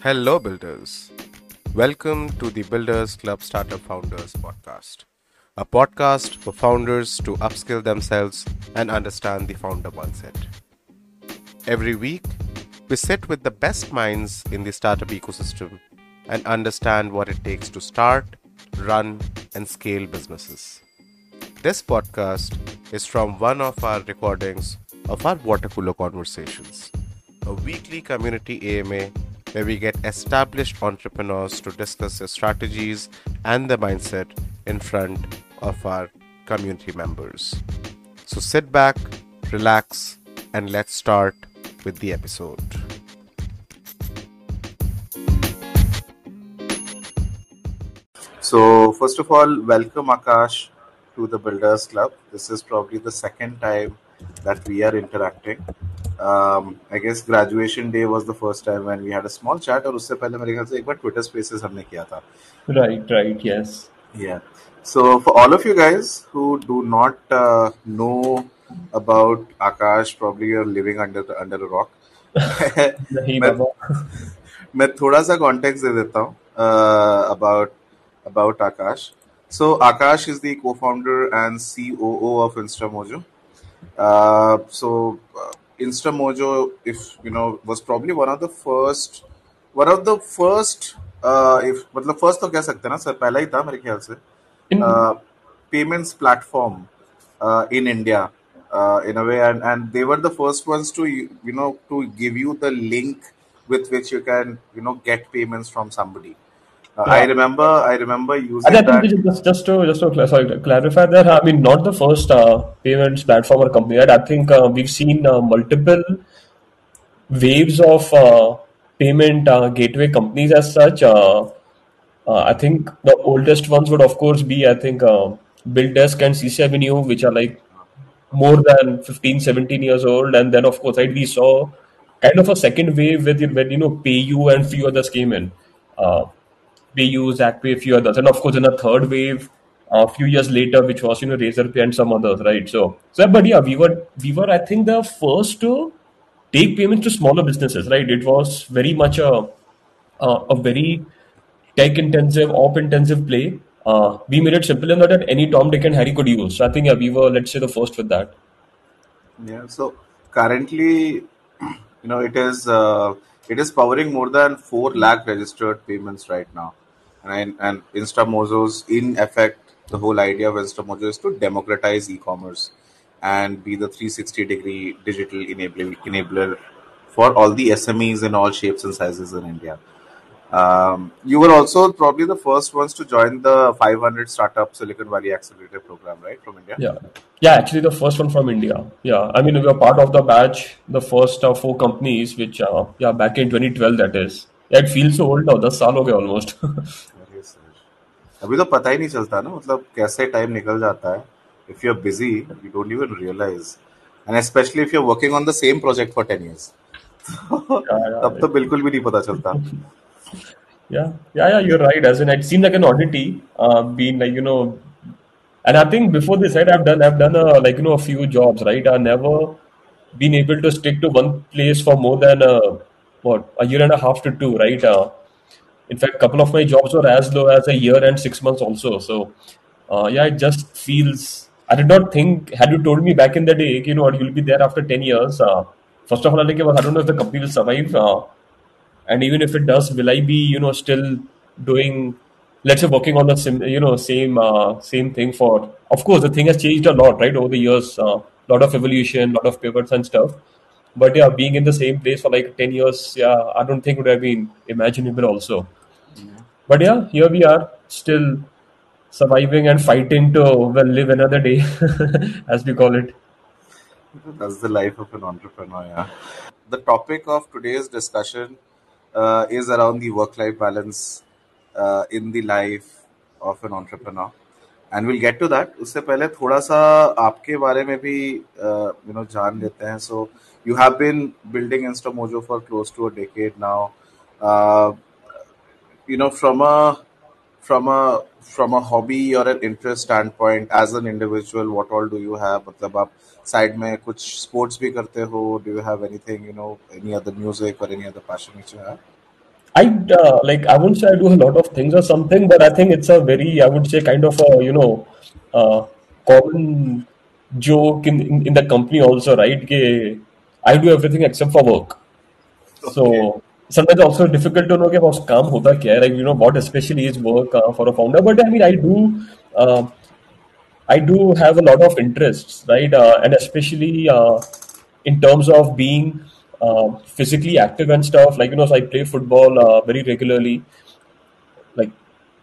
Hello, builders. Welcome to the Builders Club Startup Founders podcast, a podcast for founders to upskill themselves and understand the founder mindset. Every week, we sit with the best minds in the startup ecosystem and understand what it takes to start, run, and scale businesses. This podcast is from one of our recordings of our water cooler conversations, a weekly community AMA where we get established entrepreneurs to discuss their strategies and their mindset in front of our community members. So sit back, relax, and let's start with the episode. So, first of all, welcome Akash to the Builders Club. This is probably the second time that we are interacting Um, I guess graduation day was the first time when we had a small chat और उससे पहले मेरे ख्याल से एक बार Twitter Spaces हमने किया था. Right, right, yes. Yeah. So for all of you guys who do not uh, know about Akash, probably you're living under under a rock. नहीं मैं बाबा मैं थोड़ा सा कॉन्टेक्स्ट दे देता हूँ uh, about about Akash. So Akash is the co-founder and COO of InstaMojo. Uh, so uh, Instamojo, if you know, was probably one of the first, one of the first, uh, if मतलब first तो कह सकते हैं ना sir पहला ही था मेरे ख्याल uh, payments platform uh, in India uh, in a way, and and they were the first ones to you know to give you the link with which you can you know get payments from somebody. Uh, I remember I remember using I think that. just just to just to sorry, to clarify that, I mean, not the first uh, payments platform or company. Right? I think uh, we've seen uh, multiple waves of uh, payment uh, gateway companies as such. Uh, uh, I think the oldest ones would, of course, be I think uh, BillDesk and CC Avenue, which are like more than 15, 17 years old. And then, of course, right, we saw kind of a second wave with when you know PayU and few others came in. Uh, use Zaakpay, a few others, and of course, in a third wave, a few years later, which was you know Razorpay and some others, right? So, so but yeah, we were we were I think the first to take payments to smaller businesses, right? It was very much a a, a very tech intensive, op intensive play. Uh, we made it simple enough that any Tom, Dick, and Harry could use. So I think yeah, we were let's say the first with that. Yeah. So currently, you know, it is uh, it is powering more than four lakh registered payments right now, and and Instamojo's in effect the whole idea of Instamojo is to democratize e-commerce and be the 360 degree digital enabler enabler for all the SMEs in all shapes and sizes in India. Um, you were also probably the first ones to join the 500 Startup Silicon Valley Accelerator program, right, from India? Yeah, yeah. Actually, the first one from India. Yeah, I mean we were part of the batch, the first uh, four companies, which uh, yeah, back in 2012 that is. Yeah, it feels so old now. 10 साल हो गए almost. अरे sir अभी तो पता ही नहीं चलता ना मतलब कैसे टाइम निकल जाता है if you are busy you don't even realise and specially if you are working on the same project for 10 years yeah, yeah. तब तो बिल्कुल भी नहीं पता चलता Yeah, yeah, yeah, you're right. As in, it seemed like an oddity, uh, being like, you know, and I think before this, right, I've done, I've done a, like, you know, a few jobs, right? I've never been able to stick to one place for more than, uh, what, a year and a half to two, right? Uh, in fact, a couple of my jobs were as low as a year and six months also. So, uh, yeah, it just feels, I did not think, had you told me back in the day, you know you'll be there after 10 years. Uh, first of all, I like, I don't know if the company will survive. Uh, and even if it does will i be you know still doing let's say working on the sim, you know same uh, same thing for of course the thing has changed a lot right over the years a uh, lot of evolution lot of pivots and stuff. But yeah being in the same place for like 10 years yeah i don't think would have been imaginable also. But yeah here we are still surviving and fighting to well live another day as we call it. That's the life of an entrepreneur yeah. The topic of today's discussion uh, is around the work life balance uh, in the life of an entrepreneur and we'll get to that उससे पहले थोड़ा सा आपके बारे में भी you know जान लेते हैं so you have been building InstaMojo for close to a decade now uh, you know from a from a from a hobby or an interest standpoint as an individual what all do you have मतलब आप side में कुछ sports भी करते हो do you have anything you know any other music or any other passion which you have I uh, like I wouldn't say I do a lot of things or something, but I think it's a very I would say kind of a you know uh, common joke in, in in the company also, right? कि I do everything except for work. Okay. So sometimes also difficult to know कि boss काम होता क्या है like you know what especially is work uh, for a founder but I mean I do uh, I do have a lot of interests right uh, and especially uh, in terms of being uh, physically active and stuff like you know so I play football uh, very regularly like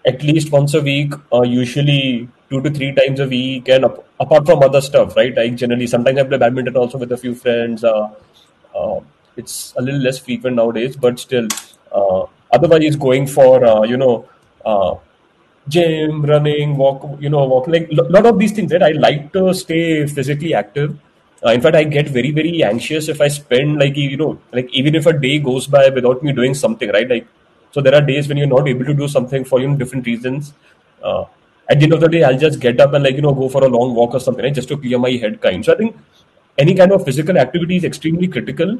at least once a week, uh, usually two to three times a week, and ap- apart from other stuff, right? I generally sometimes I play badminton also with a few friends. Uh, uh, it's a little less frequent nowadays, but still. Uh, otherwise, going for uh, you know uh, gym, running, walk, you know, walk like a lot of these things. Right? I like to stay physically active. Uh, in fact, I get very, very anxious if I spend like you know, like even if a day goes by without me doing something, right? Like, so there are days when you're not able to do something for you know different reasons. Uh, at the end of the day, I'll just get up and like you know go for a long walk or something, right? Just to clear my head, kind. So I think any kind of physical activity is extremely critical.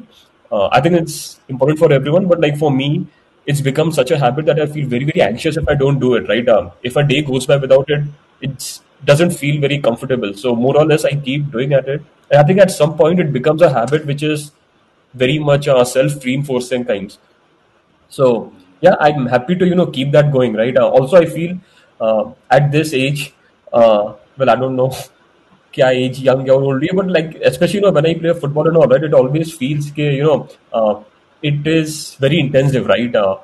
Uh, I think it's important for everyone, but like for me, it's become such a habit that I feel very, very anxious if I don't do it. Right? Um, if a day goes by without it, it doesn't feel very comfortable. So more or less, I keep doing at it, and I think at some point it becomes a habit which is very much uh, self-reinforcing kinds. So yeah, I'm happy to you know keep that going, right? Uh, also, I feel uh, at this age, uh, well, I don't know क्या age young or old but like especially you know when I play football and all right, it always feels कि you know uh, it is very intensive, right? Uh,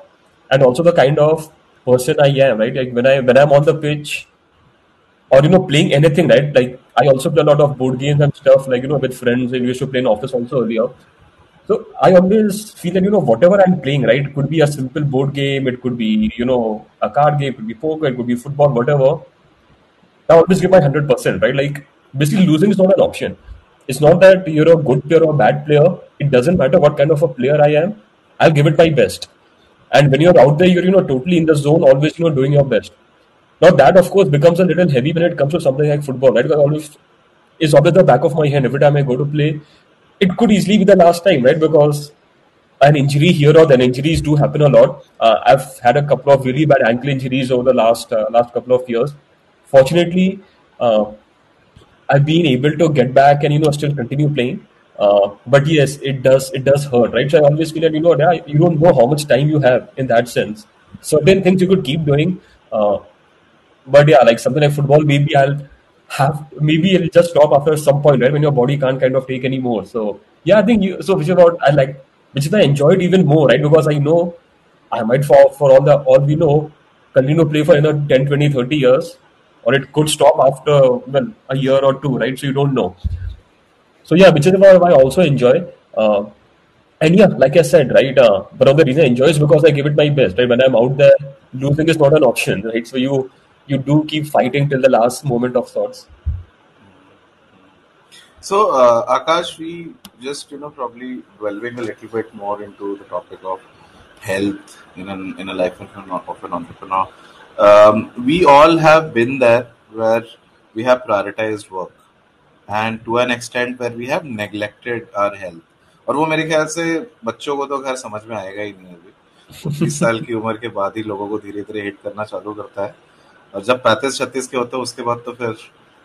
and also the kind of person I am, right? Like when I when I'm on the pitch or you know playing anything, right? Like I also play a lot of board games and stuff, like you know with friends. We used to play in office also earlier. So I always feel that you know whatever I'm playing, right? It could be a simple board game, it could be you know a card game, it could be poker, it could be football, whatever. I always give my hundred percent, right? Like basically losing is not an option. It's not that you're a good player or a bad player. It doesn't matter what kind of a player I am. I'll give it my best. And when you're out there, you're you know totally in the zone, always you know doing your best. Now that of course becomes a little heavy when it comes to something like football, right? Because always is always the back of my hand every time I go to play. It could easily be the last time, right? Because an injury here or there, injuries do happen a lot. Uh, I've had a couple of really bad ankle injuries over the last uh, last couple of years. Fortunately, uh, I've been able to get back and you know still continue playing. Uh, but yes, it does it does hurt, right? So I always feel that you know yeah, you don't know how much time you have in that sense. Certain things you could keep doing, uh, but yeah, like something like football, maybe I'll have maybe it'll just stop after some point, right? When your body can't kind of take anymore. So yeah, I think you so which is what I like, which is I enjoyed even more, right? Because I know I might for for all the all we know continue to play for another 10, 20, 30 years, or it could stop after well a year or two, right? So you don't know. So yeah, which is why I also enjoy. Uh, and yeah, like I said, right, uh, one of the reason I enjoy is because I give it my best, right? When I'm out there, losing is not an option, right? So you you do keep fighting till the last moment of sorts. So, uh, Akash, we just you know probably delving a little bit more into the topic of health in an in a life of an, of an entrepreneur. um, we all have been there where we have prioritized work and to an extent where we have neglected our health. और वो मेरे ख्याल से बच्चों को तो खैर समझ में आएगा ही नहीं अभी। बीस साल की उम्र के बाद ही लोगों को धीरे धीरे हिट करना चालू करता है। और जब पैंतीस छत्तीस के होते हैं उसके बाद तो फिर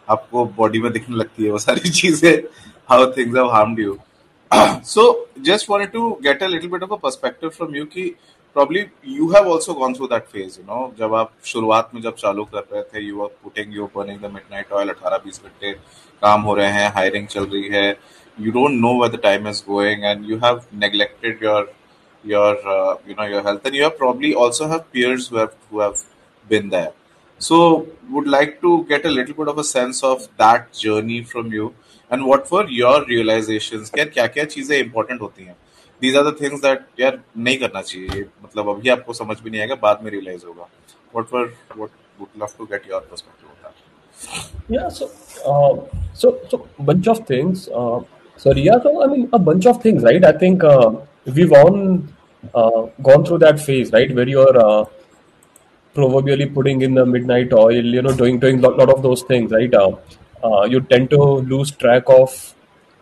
आपको बॉडी में दिखने लगती है वो सारी चीज़ें how things have you so just wanted to get a little bit of a perspective from you कि probably you have also gone through that phase you know जब आप शुरुआत में जब चालू कर रहे थे you were putting you burning the midnight oil 18 20 घंटे काम हो रहे हैं hiring चल रही है you don't know where the time is going and you have neglected your your uh, you know your health and you have probably also have peers who have who have been there so would like to get a little bit of a sense of that journey from you and what were your realizations क्या क्या क्या चीज़ें important होती हैं are the things that यार नहीं करना चाहिए मतलब अभी आपको समझ भी नहीं आएगा बाद में realize होगा love to get your perspective on that Yeah, so uh, so so bunch of things. Uh, sorry, yeah, so I mean a bunch of things, right? I think uh, we've all uh, gone through that phase, right, where you're uh, proverbially putting in the midnight oil, you know, doing doing lot, lot of those things, right? Uh, uh, you tend to lose track of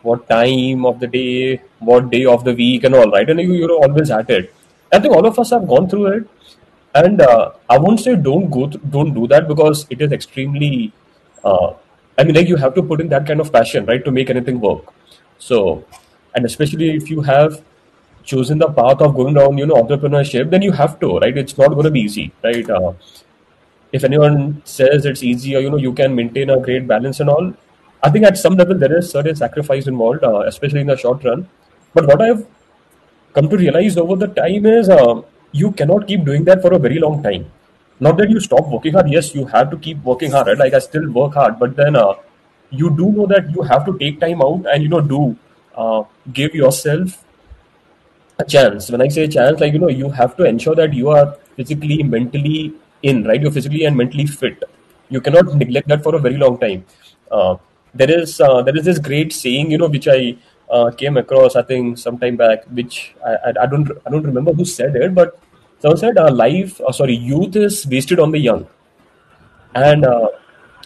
what time of the day, what day of the week, and all, right? And you, you're always at it. I think all of us have gone through it, and uh, I won't say don't go, th- don't do that because it is extremely. Uh, I mean, like you have to put in that kind of passion, right, to make anything work. So, and especially if you have chosen the path of going down, you know, entrepreneurship, then you have to, right? It's not going to be easy, right? Uh, if anyone says it's easy or you know you can maintain a great balance and all, I think at some level there is certain sacrifice involved, uh, especially in the short run. But what I've come to realize over the time is uh, you cannot keep doing that for a very long time. Not that you stop working hard. Yes, you have to keep working hard. Right? Like I still work hard, but then uh, you do know that you have to take time out and you know do uh, give yourself a chance. When I say chance, like you know, you have to ensure that you are physically, mentally in, right? You're physically and mentally fit. You cannot neglect that for a very long time. There is uh, there is this great saying, you know, which I uh, came across, I think, some time back, which I, I, I don't I don't remember who said it, but someone said, uh, "Life, uh, sorry, youth is wasted on the young," and uh,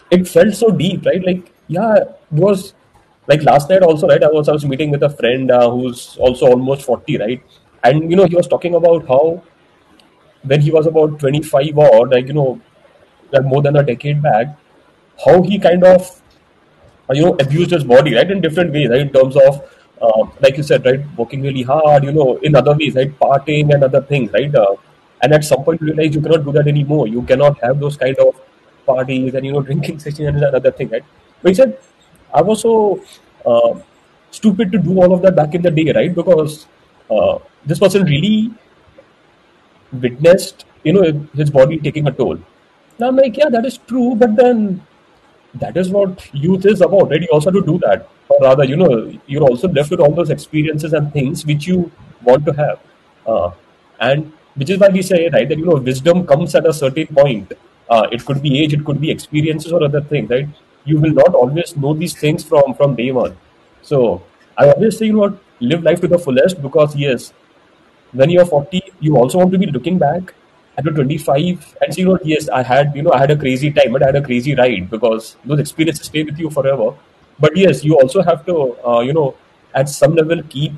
it felt so deep, right? Like, yeah, it was like last night also, right? I was I was meeting with a friend uh, who's also almost forty, right? And you know, he was talking about how when he was about twenty five or like you know, like more than a decade back, how he kind of you know abused his body right in different ways right in terms of uh, like you said right working really hard you know in other ways right partying and other things right uh, and at some point you realize you cannot do that anymore. You cannot have those kind of parties and you know drinking sessions and another thing right? But he said i was so uh, stupid to do all of that back in the day right because uh, this person really witnessed you know his body taking a toll. And i'm like yeah that is true but then that is what youth is about, right? You also have to do that. Or rather, you know, you're also left with all those experiences and things which you want to have. Uh, and which is why we say, right, that, you know, wisdom comes at a certain point. Uh, it could be age, it could be experiences or other things, right? You will not always know these things from, from day one. So I always say, you know live life to the fullest because, yes, when you're 40, you also want to be looking back at the 25 and you know, yes, I had, you know, I had a crazy time, but I had a crazy ride because those experiences stay with you forever. But yes, you also have to, uh, you know, at some level keep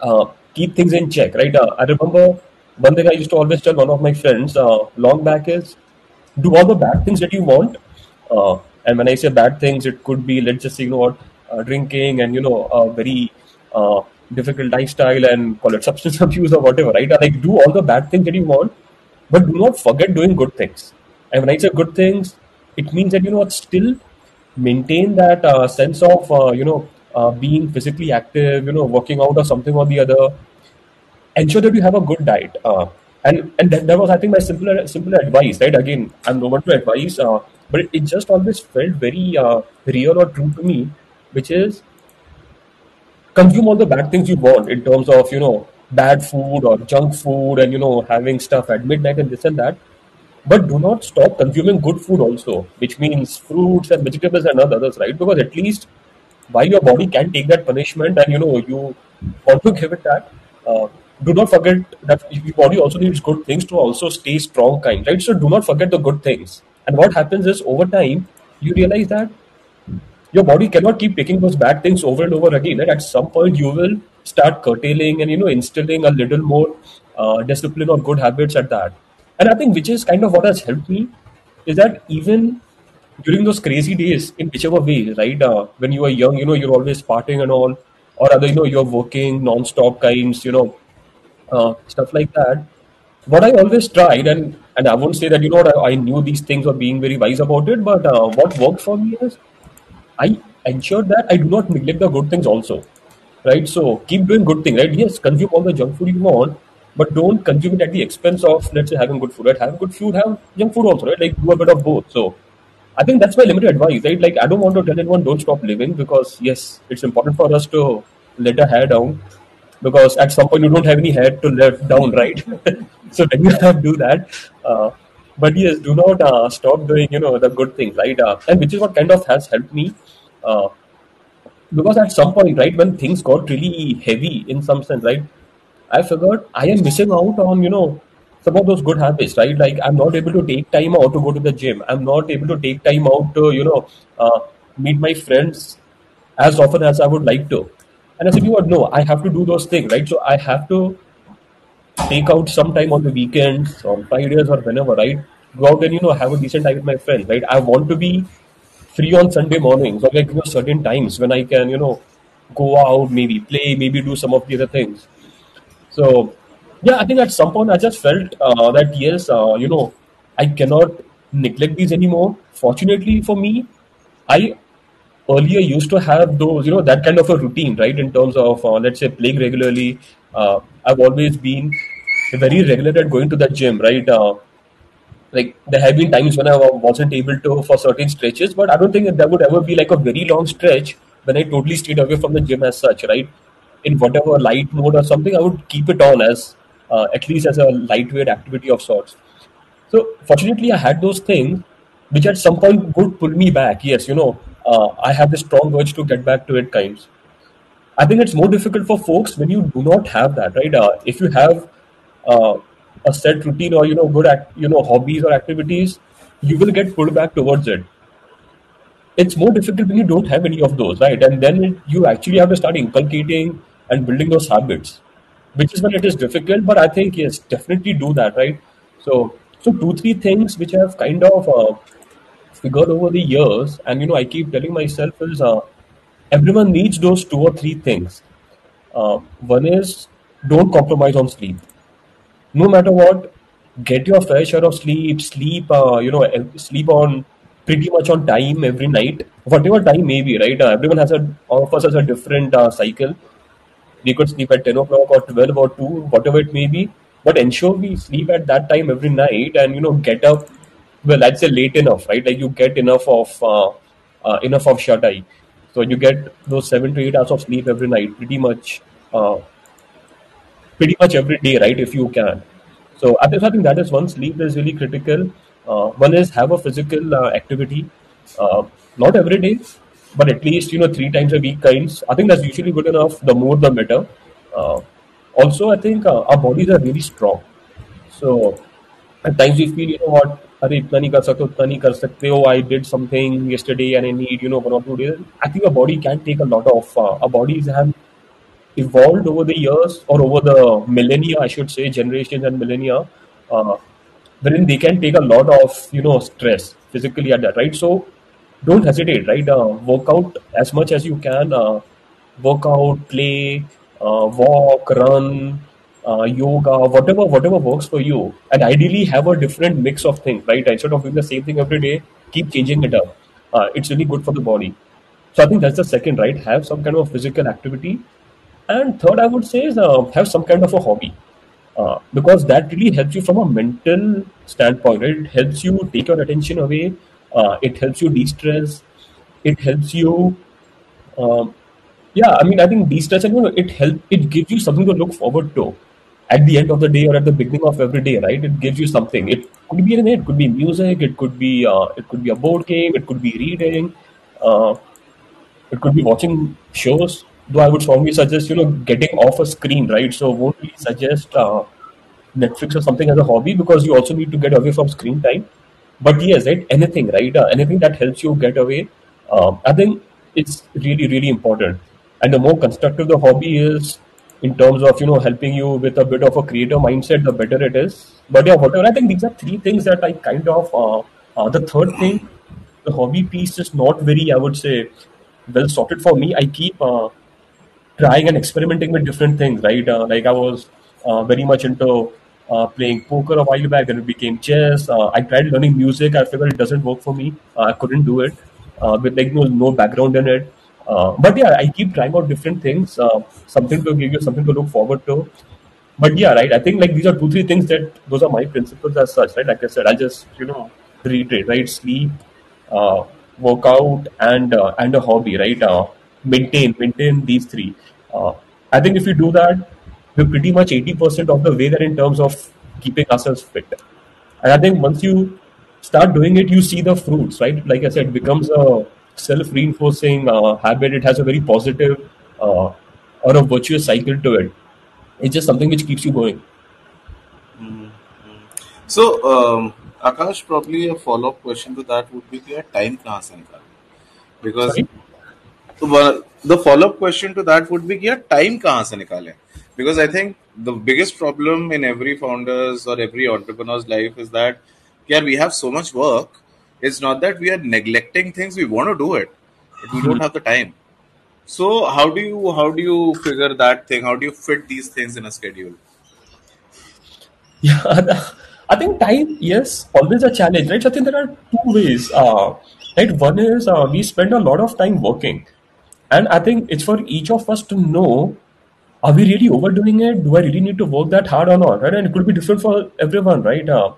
uh, keep things in check, right? Uh, I remember one thing I used to always tell one of my friends uh, long back is do all the bad things that you want. Uh, and when I say bad things, it could be let's just say you know what uh, drinking and you know a very difficult lifestyle and call it substance abuse or whatever, right? Like do all the bad things that you want, but do not forget doing good things. And when I say good things, it means that you know what still maintain that uh, sense of uh, you know uh, being physically active, you know, working out or something or the other. Ensure that you have a good diet. Uh, and and that, that was I think my simpler simpler advice, right? Again, I'm no one to advise, uh, but it, it just always felt very uh, real or true to me, which is consume all the bad things you want in terms of you know bad food or junk food and you know having stuff at midnight and this and that. But do not stop consuming good food also which means fruits and vegetables and other others right? Because at least while your body can take that punishment and you know you want to give it that uh, do not forget that your body also needs good things to also stay strong kind right? So do not forget the good things. And what happens is over time you realize that your body cannot keep taking those bad things over and over again. And at some point, you will start curtailing and you know instilling a little more uh, discipline or good habits at that. And I think which is kind of what has helped me is that even during those crazy days, in whichever way, right? Uh, when you are young, you know you're always partying and all, or other you know you're working non-stop kinds, you know, uh, stuff like that. What I always tried, and and I won't say that you know I, I knew these things or being very wise about it, but uh, what worked for me is I ensure that I do not neglect the good things also, right? So keep doing good thing, right? Yes, consume all the junk food you want, but don't consume it at the expense of, let's say, having good food, right? Have good food, have junk food also, right? Like do a bit of both. So I think that's my limited advice, right? Like I don't want to tell anyone don't stop living because yes, it's important for us to let our hair down because at some point you don't have any hair to let down, right? so then you have do that. Uh, but yes, do not uh, stop doing you know the good things, right? Uh, and which is what kind of has helped me uh, because at some point, right, when things got really heavy in some sense, right, I figured I am missing out on, you know, some of those good habits, right? Like I'm not able to take time out to go to the gym. I'm not able to take time out to, you know, uh, meet my friends as often as I would like to. And I said, you know what, no, I have to do those things, right? So I have to take out some time on the weekends on Fridays or whenever, right? Go out and you know have a decent time with my friends, right? I want to be free on Sunday mornings or like you know certain times when I can you know go out, maybe play, maybe do some of the other things. So yeah, I think at some point I just felt uh, that yes, uh, you know, I cannot neglect these anymore. Fortunately for me, I earlier used to have those, you know, that kind of a routine, right? In terms of, uh, let's say, playing regularly. Uh, I've always been very regular at going to the gym, right? Like there have been times when I wasn't able to for certain stretches, but I don't think that there would ever be like a very long stretch when I totally stayed away from the gym as such, right? In whatever light mode or something, I would keep it on as uh, at least as a lightweight activity of sorts. So fortunately, I had those things which at some point would pull me back. Yes, you know, uh, I have this strong urge to get back to it kinds. I think it's more difficult for folks when you do not have that, right? Uh, if you have uh, a set routine or you know good act, you know hobbies or activities, you will get pulled back towards it. It's more difficult when you don't have any of those, right? And then it, you actually have to start inculcating and building those habits, which is when it is difficult. But I think yes, definitely do that, right? So, so two three things which I've kind of uh, figured over the years, and you know I keep telling myself is uh, everyone needs those two or three things. Uh, one is don't compromise on sleep no matter what, get your fair share of sleep. Sleep, uh, you know, sleep on pretty much on time every night, whatever time may be. Right? Uh, everyone has a, of us has a different uh, cycle. We could sleep at ten o'clock or twelve or two, whatever it may be. But ensure we sleep at that time every night, and you know, get up. Well, I'd say late enough, right? Like you get enough of uh, uh, enough of shut eye, so you get those seven to eight hours of sleep every night, pretty much uh, pretty much every day, right? If you can. So I think, I think that is one. Sleep is really critical. Uh, one is have a physical uh, activity, uh, not every day, but at least you know three times a week kinds. I think that's usually good enough. The more, the better. Uh, also, I think uh, our bodies are really strong. So at times we feel, you know what, अरे इतना नहीं कर सकते उतना नहीं कर सकते oh I did something yesterday and I need you know one or two days I think a body can take a lot of uh, our bodies have evolved over the years or over the millennia, I should say, generations and millennia, uh, wherein they can take a lot of you know stress physically at that, right? So don't hesitate, right? Uh, work out as much as you can. Uh, work out, play, uh, walk, run, uh, yoga, whatever whatever works for you, and ideally have a different mix of things, right? Instead of doing the same thing every day, keep changing it up. Uh, it's really good for the body. So I think that's the second, right? Have some kind of physical activity and third, I would say is uh, have some kind of a hobby. Uh, because that really helps you from a mental standpoint. Right? It helps you take your attention away. Uh, it helps you de-stress. It helps you, um, yeah. I mean, I think de-stress you know, it help. It gives you something to look forward to at the end of the day or at the beginning of every day. Right? It gives you something. It could be anything. It could be music. It could be. Uh, it could be a board game. It could be reading. Uh, it could be watching shows though I would strongly suggest you know getting off a screen, right? So won't really suggest uh, Netflix or something as a hobby because you also need to get away from screen time. But yes, right, anything, right? Uh, anything that helps you get away, um, I think it's really really important. And the more constructive the hobby is in terms of you know helping you with a bit of a creative mindset, the better it is. But yeah, whatever. I think these are three things that I kind of. Uh, uh, the third thing, the hobby piece is not very, I would say, well sorted for me. I keep uh, trying and experimenting with different things, right? Uh, like I was uh, very much into uh, playing poker a while back, and it became chess. Uh, I tried learning music. I figured it doesn't work for me. Uh, I couldn't do it uh, with like no no background in it. but yeah, I keep trying out different things. something to give you something to look forward to. But yeah, right. I think like these are two three things that those are my principles as such, right? Like I said, I just you know reiterate, right? Sleep, workout, and and a hobby, right? Maintain maintain these three. Uh, I think if you do that, we're pretty much 80% of the way there in terms of keeping ourselves fit. And I think once you start doing it, you see the fruits, right? Like I said, it becomes a self-reinforcing uh, habit. It has a very positive uh, or a virtuous cycle to it. It's just something which keeps you going. Mm-hmm. So, um, Akash, probably a follow-up question to that would be that time kahan Because Sorry? तो the follow up question to that would be कि यार time कहाँ से निकालें because I think the biggest problem in every founder's or every entrepreneur's life is that yeah we have so much work it's not that we are neglecting things we want to do it but we don't have the time so how do you how do you figure that thing how do you fit these things in a schedule Yeah, I think time, yes, always a challenge, right? So I think there are two ways. Uh, right, one is uh, we spend a lot of time working, and I think it's for each of us to know: Are we really overdoing it? Do I really need to work that hard or not? Right, and it could be different for everyone, right? Uh,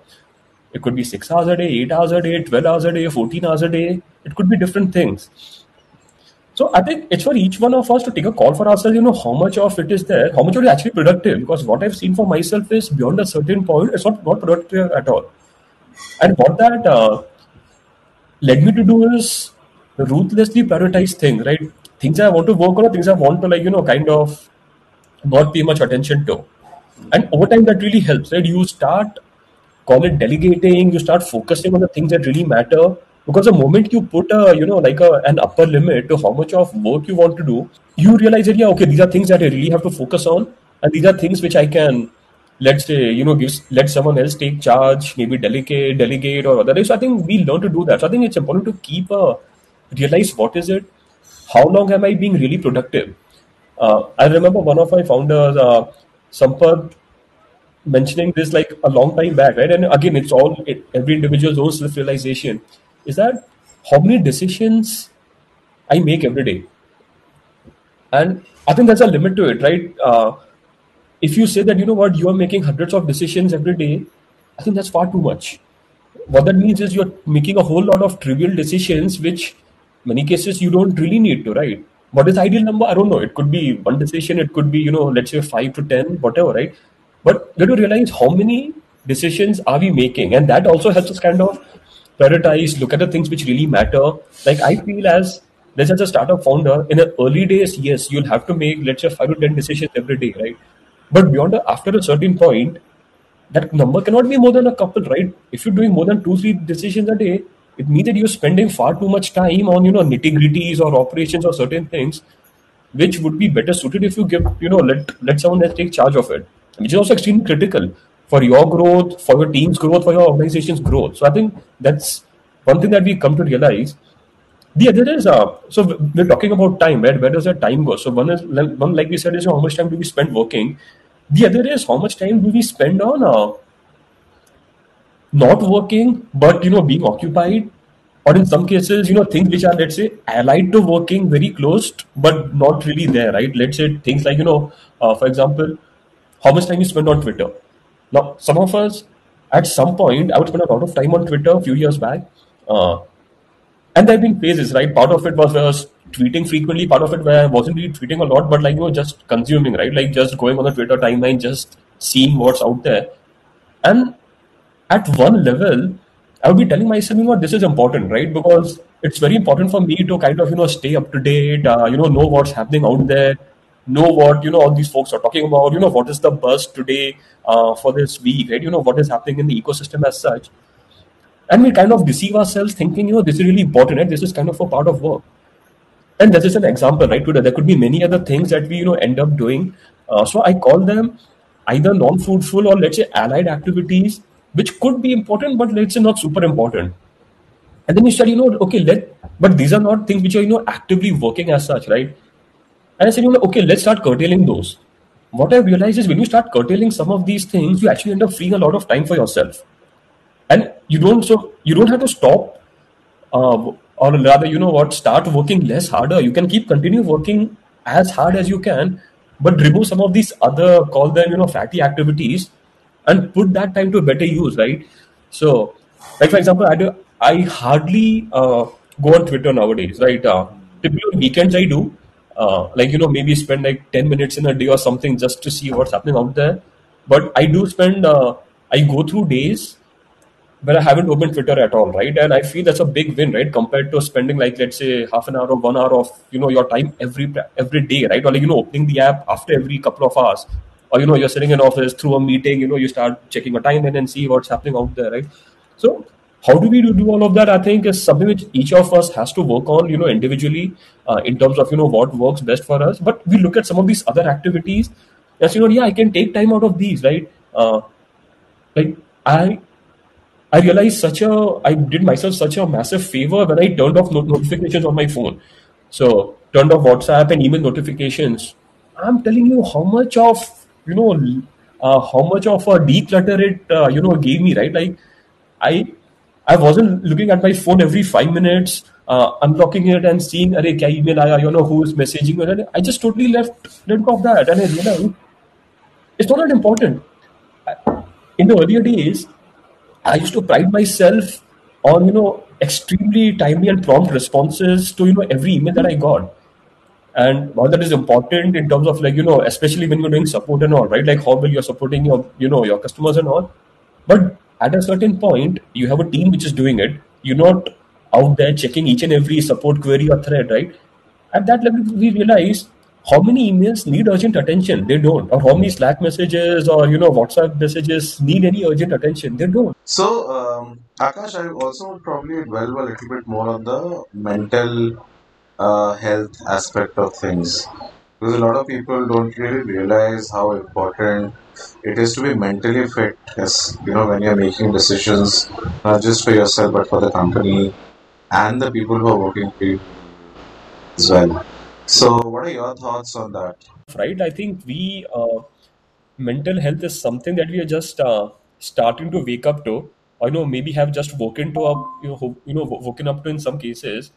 it could be six hours a day, eight hours a day, twelve hours a day, fourteen hours a day. It could be different things. So I think it's for each one of us to take a call for ourselves, you know, how much of it is there, how much of it is actually productive. Because what I've seen for myself is beyond a certain point, it's not, not productive at all. And what that uh, led me to do is ruthlessly prioritize things, right? Things I want to work on or things I want to like, you know, kind of not pay much attention to. And over time that really helps, right? You start call it delegating, you start focusing on the things that really matter. Because the moment you put a, you know, like a, an upper limit to how much of work you want to do, you realize that, yeah, okay, these are things that I really have to focus on. And these are things which I can, let's say, you know, give, let someone else take charge, maybe delegate, delegate or other. So I think we learn to do that. So I think it's important to keep a, realize what is it, how long am I being really productive? Uh, I remember one of my founders, uh, mentioning this like a long time back, right? And again, it's all it, every individual's own self realization is that how many decisions I make every day. And I think there's a limit to it, right? Uh, if you say that, you know what, you are making hundreds of decisions every day, I think that's far too much. What that means is you're making a whole lot of trivial decisions, which many cases you don't really need to, right? What is ideal number? I don't know. It could be one decision, it could be, you know, let's say five to 10, whatever, right? But we have to realize how many decisions are we making? And that also helps us kind of prioritize, look at the things which really matter. Like I feel as let's as a startup founder, in the early days, yes, you'll have to make let's say five to ten decisions every day, right? But beyond after a certain point, that number cannot be more than a couple, right? If you're doing more than two, three decisions a day, it means that you're spending far too much time on you know nitty gritties or operations or certain things, which would be better suited if you give you know let let someone else take charge of it, which is also extremely critical for your growth, for your team's growth, for your organization's growth. So I think that's one thing that we come to realize. The other is uh, so we're talking about time, right? Where does that time go? So one is one like we said is how much time do we spend working. The other is how much time do we spend on uh, not working, but you know being occupied, or in some cases, you know things which are let's say allied to working, very close, but not really there, right? Let's say things like you know, uh, for example, how much time you spend on Twitter now, some of us, at some point, I would spend a lot of time on Twitter a few years back. Uh, and there have been phases, right? Part of it was where I was tweeting frequently, part of it where I wasn't really tweeting a lot, but like, you know, just consuming, right? Like just going on the Twitter timeline, just seeing what's out there. And at one level, I would be telling myself, you know, this is important, right? Because it's very important for me to kind of, you know, stay up to date, uh, you know, know what's happening out there, know what you know all these folks are talking about you know what is the buzz today uh, for this week right? You know what is happening in the ecosystem as such. And we kind of deceive ourselves thinking you know this is really important right? this is kind of a part of work. And this is an example right today. There could be many other things that we you know end up doing. Uh, so i call them either non-fruitful or let's say allied activities which could be important but let's say not super important and then you said you know okay let but these are not things which are you know actively working as such right and I said, you know, okay, let's start curtailing those. What I realized is when you start curtailing some of these things, you actually end up freeing a lot of time for yourself. And you don't so you don't have to stop uh, or rather, you know what, start working less harder. You can keep continue working as hard as you can, but remove some of these other call them, you know, fatty activities and put that time to better use, right? So, like for example, I do I hardly uh, go on Twitter nowadays, right? Uh, typically weekends I do, uh, like you know maybe spend like 10 minutes in a day or something just to see what's happening out there. But i do spend uh, i go through days where i haven't opened twitter at all right? And i feel that's a big win right? Compared to spending like let's say half an hour or one hour of you know your time every every day right? Or like you know opening the app after every couple of hours or you know you're sitting in office through a meeting you know you start checking a time in and see what's happening out there right so how do we do all of that i think is something which each of us has to work on you know individually uh, in terms of you know what works best for us but we look at some of these other activities Yes, you know, yeah, I can take time out of these, right? Uh, like I I realized such a I did myself such a massive favor when I turned off not- notifications on my phone. So turned off WhatsApp and email notifications. I'm telling you how much of you know uh, how much of a declutter it uh, you know gave me right. Like I I wasn't looking at my phone every five minutes, uh, unlocking it and seeing, "Arey, kya email aaya? You know who's messaging me?" I just totally left go of that, and I realized it's not that important. In the earlier days, I used to pride myself on you know extremely timely and prompt responses to you know every email that I got. And while that is important in terms of like you know especially when you're doing support and all, right? Like how well you're supporting your you know your customers and all. But at a certain point, you have a team which is doing it. You're not out there checking each and every support query or thread, right? At that level, we realize how many emails need urgent attention. They don't. Or how many Slack messages or you know WhatsApp messages need any urgent attention. They don't. So, um, Akash, I also probably dwell a little bit more on the mental uh, health aspect of things. Because a lot of people don't really realize how important it is to be mentally fit, as you know, when you're making decisions, not just for yourself, but for the company and the people who are working for you as well. So, what are your thoughts on that? right? I think we uh, mental health is something that we are just uh, starting to wake up to, or know maybe have just woken to up, you know, you know, woken up to in some cases.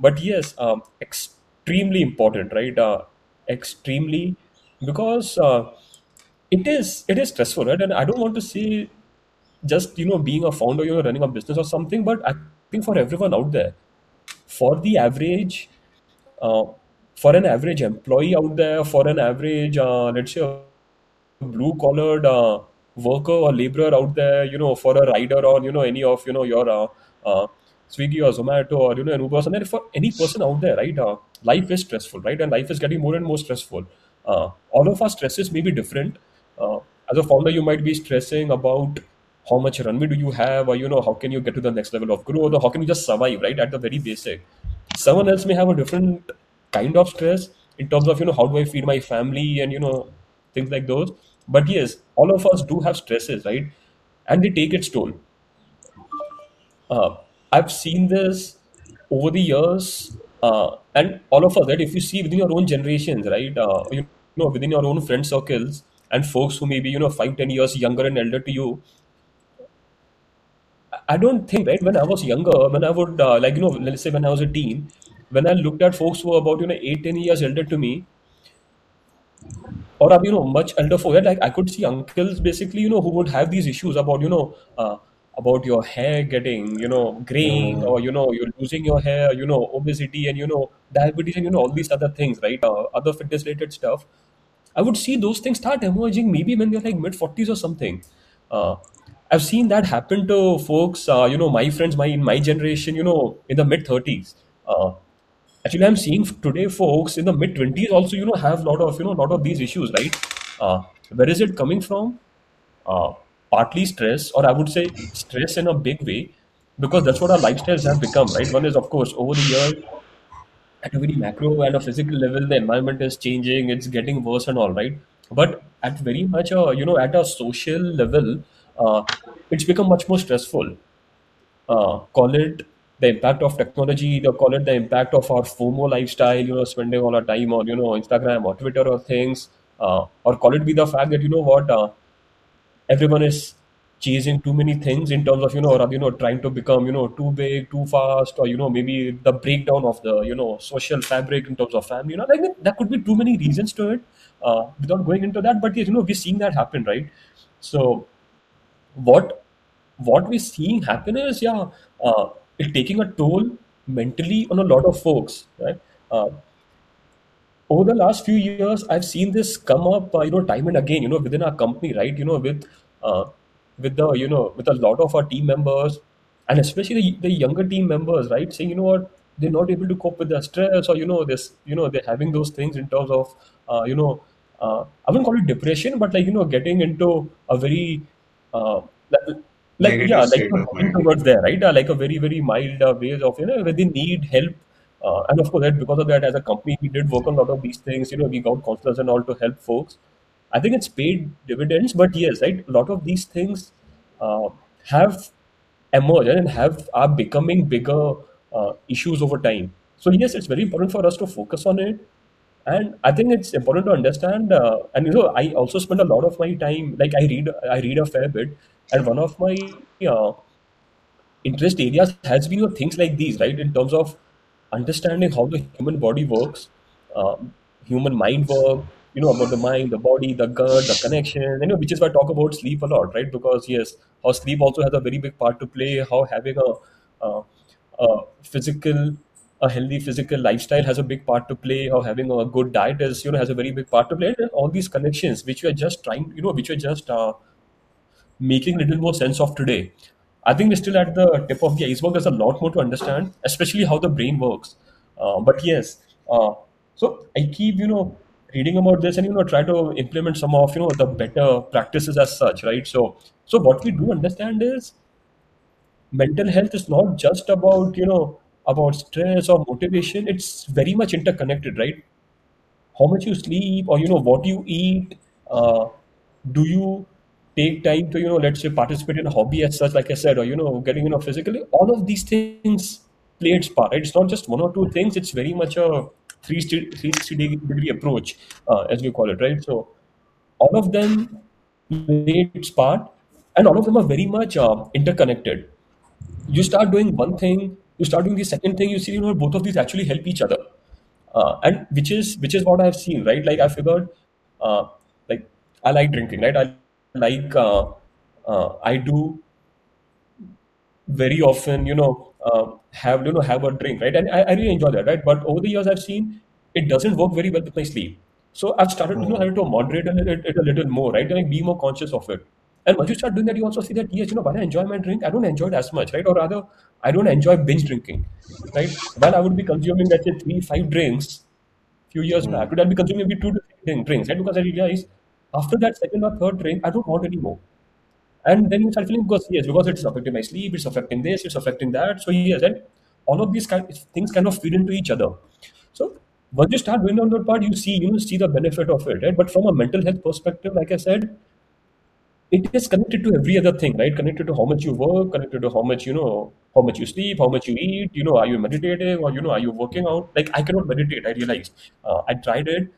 But yes, um, extremely important, right? Uh, extremely because uh, it is it is stressful, right? And I don't want to say just you know being a founder, you know, running a business or something, but I think for everyone out there, for the average uh, for an average employee out there, for an average, uh, let's say, blue collared uh, worker or laborer out there, you know, for a rider on, you know, any of, you know, your uh, uh, Swiggy or Zomato or, you know, an Uber, and then for any person out there, right, uh, life is stressful, right? And life is getting more and more stressful. Uh, all of our stresses may be different. Uh, as a founder, you might be stressing about how much runway do you have, or, you know, how can you get to the next level of growth, or how can you just survive, right, at the very basic someone else may have a different kind of stress in terms of you know how do i feed my family and you know things like those but yes all of us do have stresses right and they take its toll uh, i've seen this over the years uh, and all of us right? If you see within your own generations right uh, you know within your own friend circles and folks who may be you know five ten years younger and elder to you I don't think, right, when I was younger, when I would, uh, like, you know, let's say when I was a teen, when I looked at folks who were about, you know, eight, ten years elder to me, or, you know, much elder for it, like, I could see uncles basically, you know, who would have these issues about, you know, uh, about your hair getting, you know, graying, or, you know, you're losing your hair, you know, obesity, and, you know, diabetes, and, you know, all these other things, right, uh, other fitness related stuff. I would see those things start emerging maybe when they're like mid 40s or something. Uh, I've seen that happen to folks, uh, you know, my friends, my in my generation, you know, in the mid 30s. Uh, actually, I'm seeing today folks in the mid 20s also, you know, have a lot of, you know, lot of these issues, right? Uh, where is it coming from? Partly stress, or I would say stress in a big way, because that's what our lifestyles have become, right? One is, of course, over the years, at a very macro and a physical level, the environment is changing, it's getting worse and all, right? But at very much a, you know, at a social level, uh, it's become much more stressful. Uh, call it the impact of technology, or call it the impact of our FOMO lifestyle, you know, spending all our time on, you know, Instagram or Twitter or things, uh, or call it be the fact that, you know what, uh, everyone is chasing too many things in terms of you know or, you know trying to become you know too big too fast or you know maybe the breakdown of the you know social fabric in terms of family you know like that could be too many reasons to it uh, without going into that but you know we're seeing that happen right so what what we're seeing happen is yeah uh, it taking a toll mentally on a lot of folks right uh, over the last few years, I've seen this come up, uh, you know, time and again, you know, within our company, right? You know, with uh, with the, you know, with a lot of our team members, and especially the, the younger team members, right? Saying, you know what, they're not able to cope with the stress, or you know, this, you know, they're having those things in terms of, uh, you know, uh, I wouldn't call it depression, but like you know, getting into a very, uh, like, like yeah, like state you know, of going mind. towards there, right? Uh, like a very very mild uh, ways of you know, where they need help uh, and of course, that because of that, as a company, we did work on a lot of these things. You know, we got counselors and all to help folks. I think it's paid dividends. But yes, right, a lot of these things uh, have emerged and have are becoming bigger uh, issues over time. So yes, it's very important for us to focus on it and i think it's important to understand uh, and you know i also spend a lot of my time like i read i read a fair bit and one of my uh, interest areas has been things like these right in terms of understanding how the human body works um, human mind work you know about the mind the body the gut the connection you know which is why i talk about sleep a lot right because yes how sleep also has a very big part to play how having a, a, a physical a healthy physical lifestyle has a big part to play how having a good diet is you know has a very big part to play and all these connections which we are just trying you know which we are just uh, making little more sense of today. I think we're still at the tip of the iceberg. There's a lot more to understand, especially how the brain works. Uh, but yes, uh, so I keep you know reading about this and you know try to implement some of you know the better practices as such, right? So so what we do understand is mental health is not just about you know about stress or motivation. It's very much interconnected, right? how much you sleep or you know what you eat uh, do you take time to you know let's say participate in a hobby as such like i said or you know getting you know physically all of these things play its part right? it's not just one or two things it's very much a 360 degree approach uh, as we call it right so all of them play its part and all of them are very much uh, interconnected you start doing one thing you start doing the second thing you see you know both of these actually help each other uh, and which is which is what I've seen, right? Like I figured, uh, like I like drinking, right? I like uh, uh, I do very often, you know, uh, have you know have a drink, right? And I, I really enjoy that, right? But over the years, I've seen it doesn't work very well with my sleep. So I've started, you know, having to moderate little, it a little more, right? And like be more conscious of it. And once you start doing that, you also see that yes, you know, while I enjoy my drink, I don't enjoy it as much, right? Or rather, I don't enjoy binge drinking, right? While I would be consuming, let's say, three, five drinks few years back, today I'll be consuming maybe two to three drinks, right? Because I realized after that second or third drink, I don't want any more. And then you start feeling because yes, because it's affecting my sleep, it's affecting this, it's affecting that. So yes, and all of these kind things kind of feed into each other. So once you start doing on that part, you see you see the benefit of it, right? But from a mental health perspective, like I said, it is connected to every other thing, right? Connected to how much you work, connected to how much you know, how much you sleep, how much you eat. You know, are you meditative or you know, are you working out? Like I cannot meditate. I realized uh, I tried it,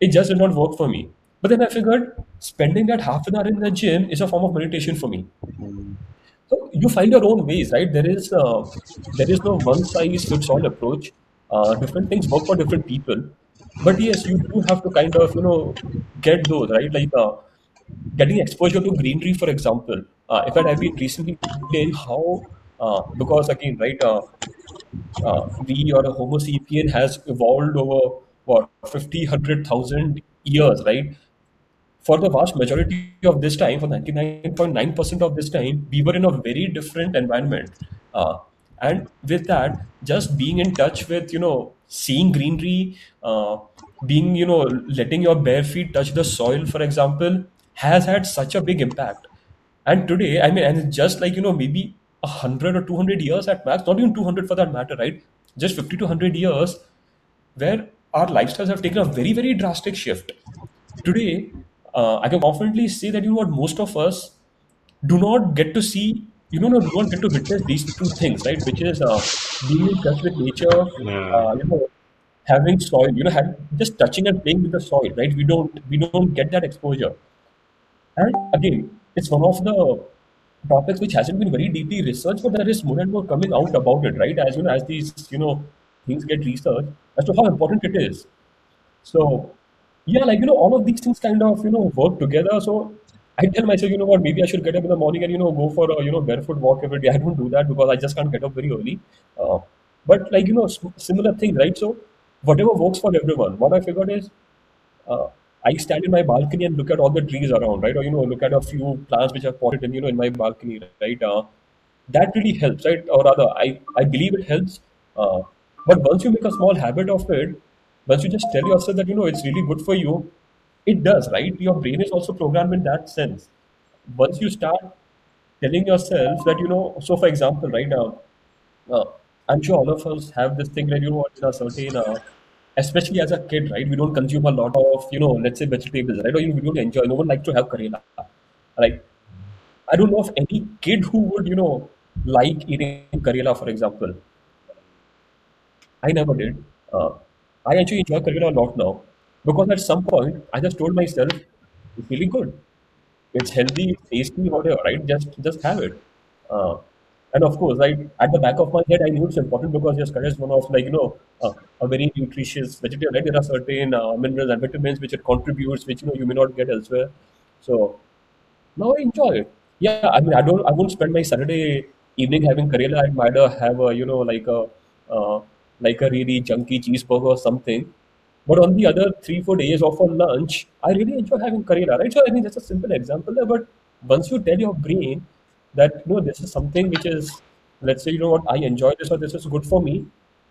it just did not work for me. But then I figured spending that half an hour in the gym is a form of meditation for me. So you find your own ways, right? There is uh, there is no one size fits all approach. Uh, different things work for different people, but yes, you do have to kind of you know get those right, like uh, getting exposure to greenery, for example. Uh, in fact, I've been recently in how uh, because again, right, we or a Homo sapien has evolved over what 50, 100,000 years, right? For the vast majority of this time, for 99.9% of this time, we were in a very different environment. Uh, and with that, just being in touch with, you know, seeing greenery, uh, being, you know, letting your bare feet touch the soil, for example, has had such a big impact. And today, I mean, and just like, you know, maybe 100 or 200 years at max, not even 200 for that matter, right? Just 50 to 100 years where our lifestyles have taken a very, very drastic shift. Today, uh, I can confidently say that you know what most of us do not get to see, you know, no, do not get to witness these two things, right? Which is uh, being in touch with nature, Yeah. uh, you know, having soil, you know, have, just touching and playing with the soil, right? We don't we don't get that exposure. And again, it's one of the topics which hasn't been very deeply researched, but there is more and more coming out about it, right? As you know, as these you know things get researched as to how important it is. So yeah, like you know, all of these things kind of you know work together. So I tell myself, you know what, maybe I should get up in the morning and you know go for a you know barefoot walk every day. I don't do that because I just can't get up very early. Uh, but like you know, similar thing, right? So whatever works for everyone. What I figured is uh, I stand in my balcony and look at all the trees around, right? Or you know, look at a few plants which I've potted in, you know, in my balcony, right? Uh, that really helps, right? Or rather, I I believe it helps. Uh, but once you make a small habit of it, once you just tell yourself that you know it's really good for you, it does, right? Your brain is also programmed in that sense. Once you start telling yourself that you know, so for example, right now, uh, I'm sure all of us have this thing that you know, in a certain uh, especially as a kid, right? We don't consume a lot of, you know, let's say vegetables, right? Or you we don't enjoy. No one likes to have karela. Like, I don't know of any kid who would, you know, like eating karela, for example. I never did. Uh, I actually enjoy karela a lot now because at some point I just told myself, it's really good. It's healthy, tasty, whatever, right? Just just have it. Uh, and of course, right at the back of my head, I knew it's important because yes, karela is one of like you know uh, a very nutritious vegetable. Right? There are certain uh, minerals and vitamins which it contributes, which you know you may not get elsewhere. So now I enjoy it. Yeah, I mean, I don't, I won't spend my Saturday evening having Karela. I'd rather have a, you know, like a, uh, like a really junky cheeseburger or something. But on the other three, four days of a lunch, I really enjoy having Karela, right? So I mean, that's a simple example there. But once you tell your brain that, you know, this is something which is, let's say, you know what, I enjoy this or this is good for me,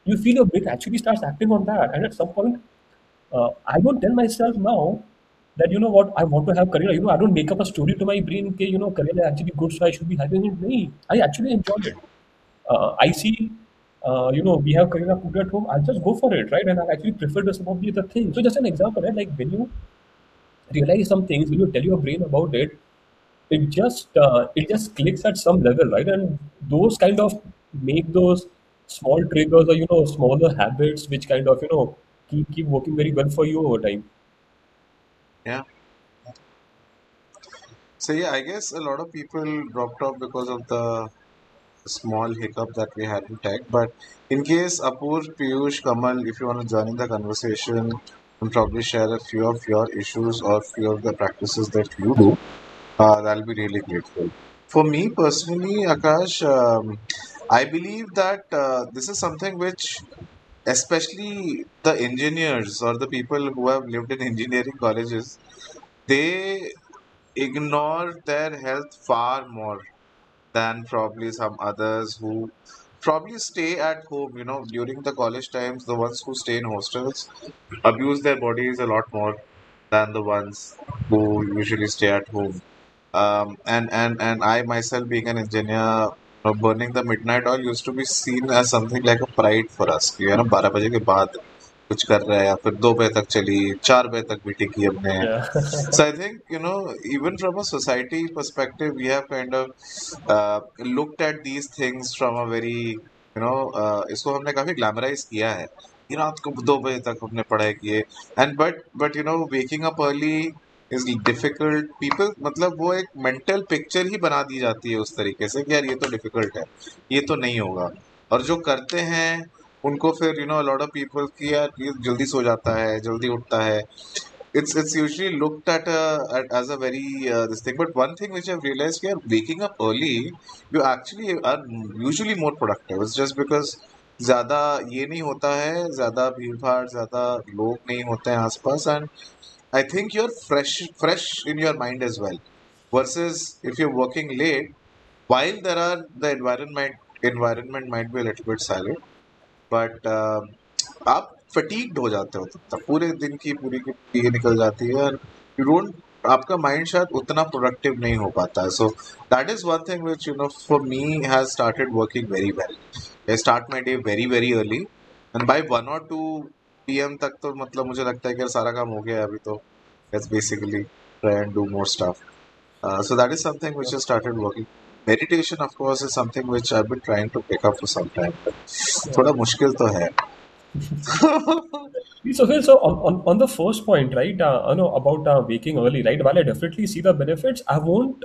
you feel your brain actually starts acting on that. And at some point, uh, I don't tell myself now that you know what I want to have Karela. You know, I don't make up a story to my brain. Okay, you know, Karela is actually good, so I should be having it. No, I actually enjoy it. Uh, I see, uh, you know, we have Karela cooked at home. I'll just go for it, right? And I actually prefer to some of the other things. So just an example, right? Like when you realize some things, when you tell your brain about it, it just uh, it just clicks at some level, right? And those kind of make those small triggers or you know smaller habits which kind of you know keep keep working very well for you over time. Yeah. So yeah, I guess a lot of people dropped off because of the small hiccup that we had in tech. But in case Apur, Piyush, Kamal, if you want to join in the conversation and probably share a few of your issues or few of the practices that you do, uh, that'll be really grateful. For me personally, Akash, um, I believe that uh, this is something which, especially the engineers or the people who have lived in engineering colleges, they ignore their health far more than probably some others who probably stay at home. You know during the college times the ones who stay in hostels abuse their bodies a lot more than the ones who usually stay at home. Um, and and and i myself being an engineer burning the midnight oil used to be seen as something like a pride for us. You know 12 कुछ कर रहा है या फिर दो बजे तक चली चार बजे तक भी टिकी हमने। So I think you know even society perspective we have kind of uh, looked at these things from a very you know uh, इसको हमने काफ़ी ग्लैमराइज किया है। कि रात को दो बजे तक हमने पढ़ाई किए and but but you know waking up early is difficult people मतलब वो एक मेंटल पिक्चर ही बना दी जाती है उस तरीके से कि यार ये तो डिफ़िकल्ट है ये तो नहीं होगा। और जो करते हैं उनको फिर you know a lot of people की जल्दी सो जाता है, जल्दी उठता है। It's it's usually looked at as a very this thing but one thing which I realize की are waking up early you actually are usually more productive it's just because ज़्यादा ये नहीं होता है, ज़्यादा भीड़ भाड़ ज़्यादा लोग नहीं होते हैं आस पास and I think you are fresh fresh in your mind as well versus if you working late while there are the environment environment mind be little bit but आप फटीग्ड हो जाते हो तब तक। पूरे दिन की, पूरी की, पूरी निकल जाती है और यू डोंट आपका माइंड शायद उतना प्रोडक्टिव नहीं हो पाता है। So that is one thing which you know for me has started working very well I start my day very very early and by one और टू पीएम तक तो मतलब मुझे लगता है कि सारा काम हो गया है अभी तो। Let's basically try and do more stuff so that is something which has started working. meditation of course is something which i've been trying to pick up for some time but थोड़ा मुश्किल तो है So, Phil, so on, on, on the first point, right, uh, you know, about uh, waking early, right, while I definitely see the benefits, I won't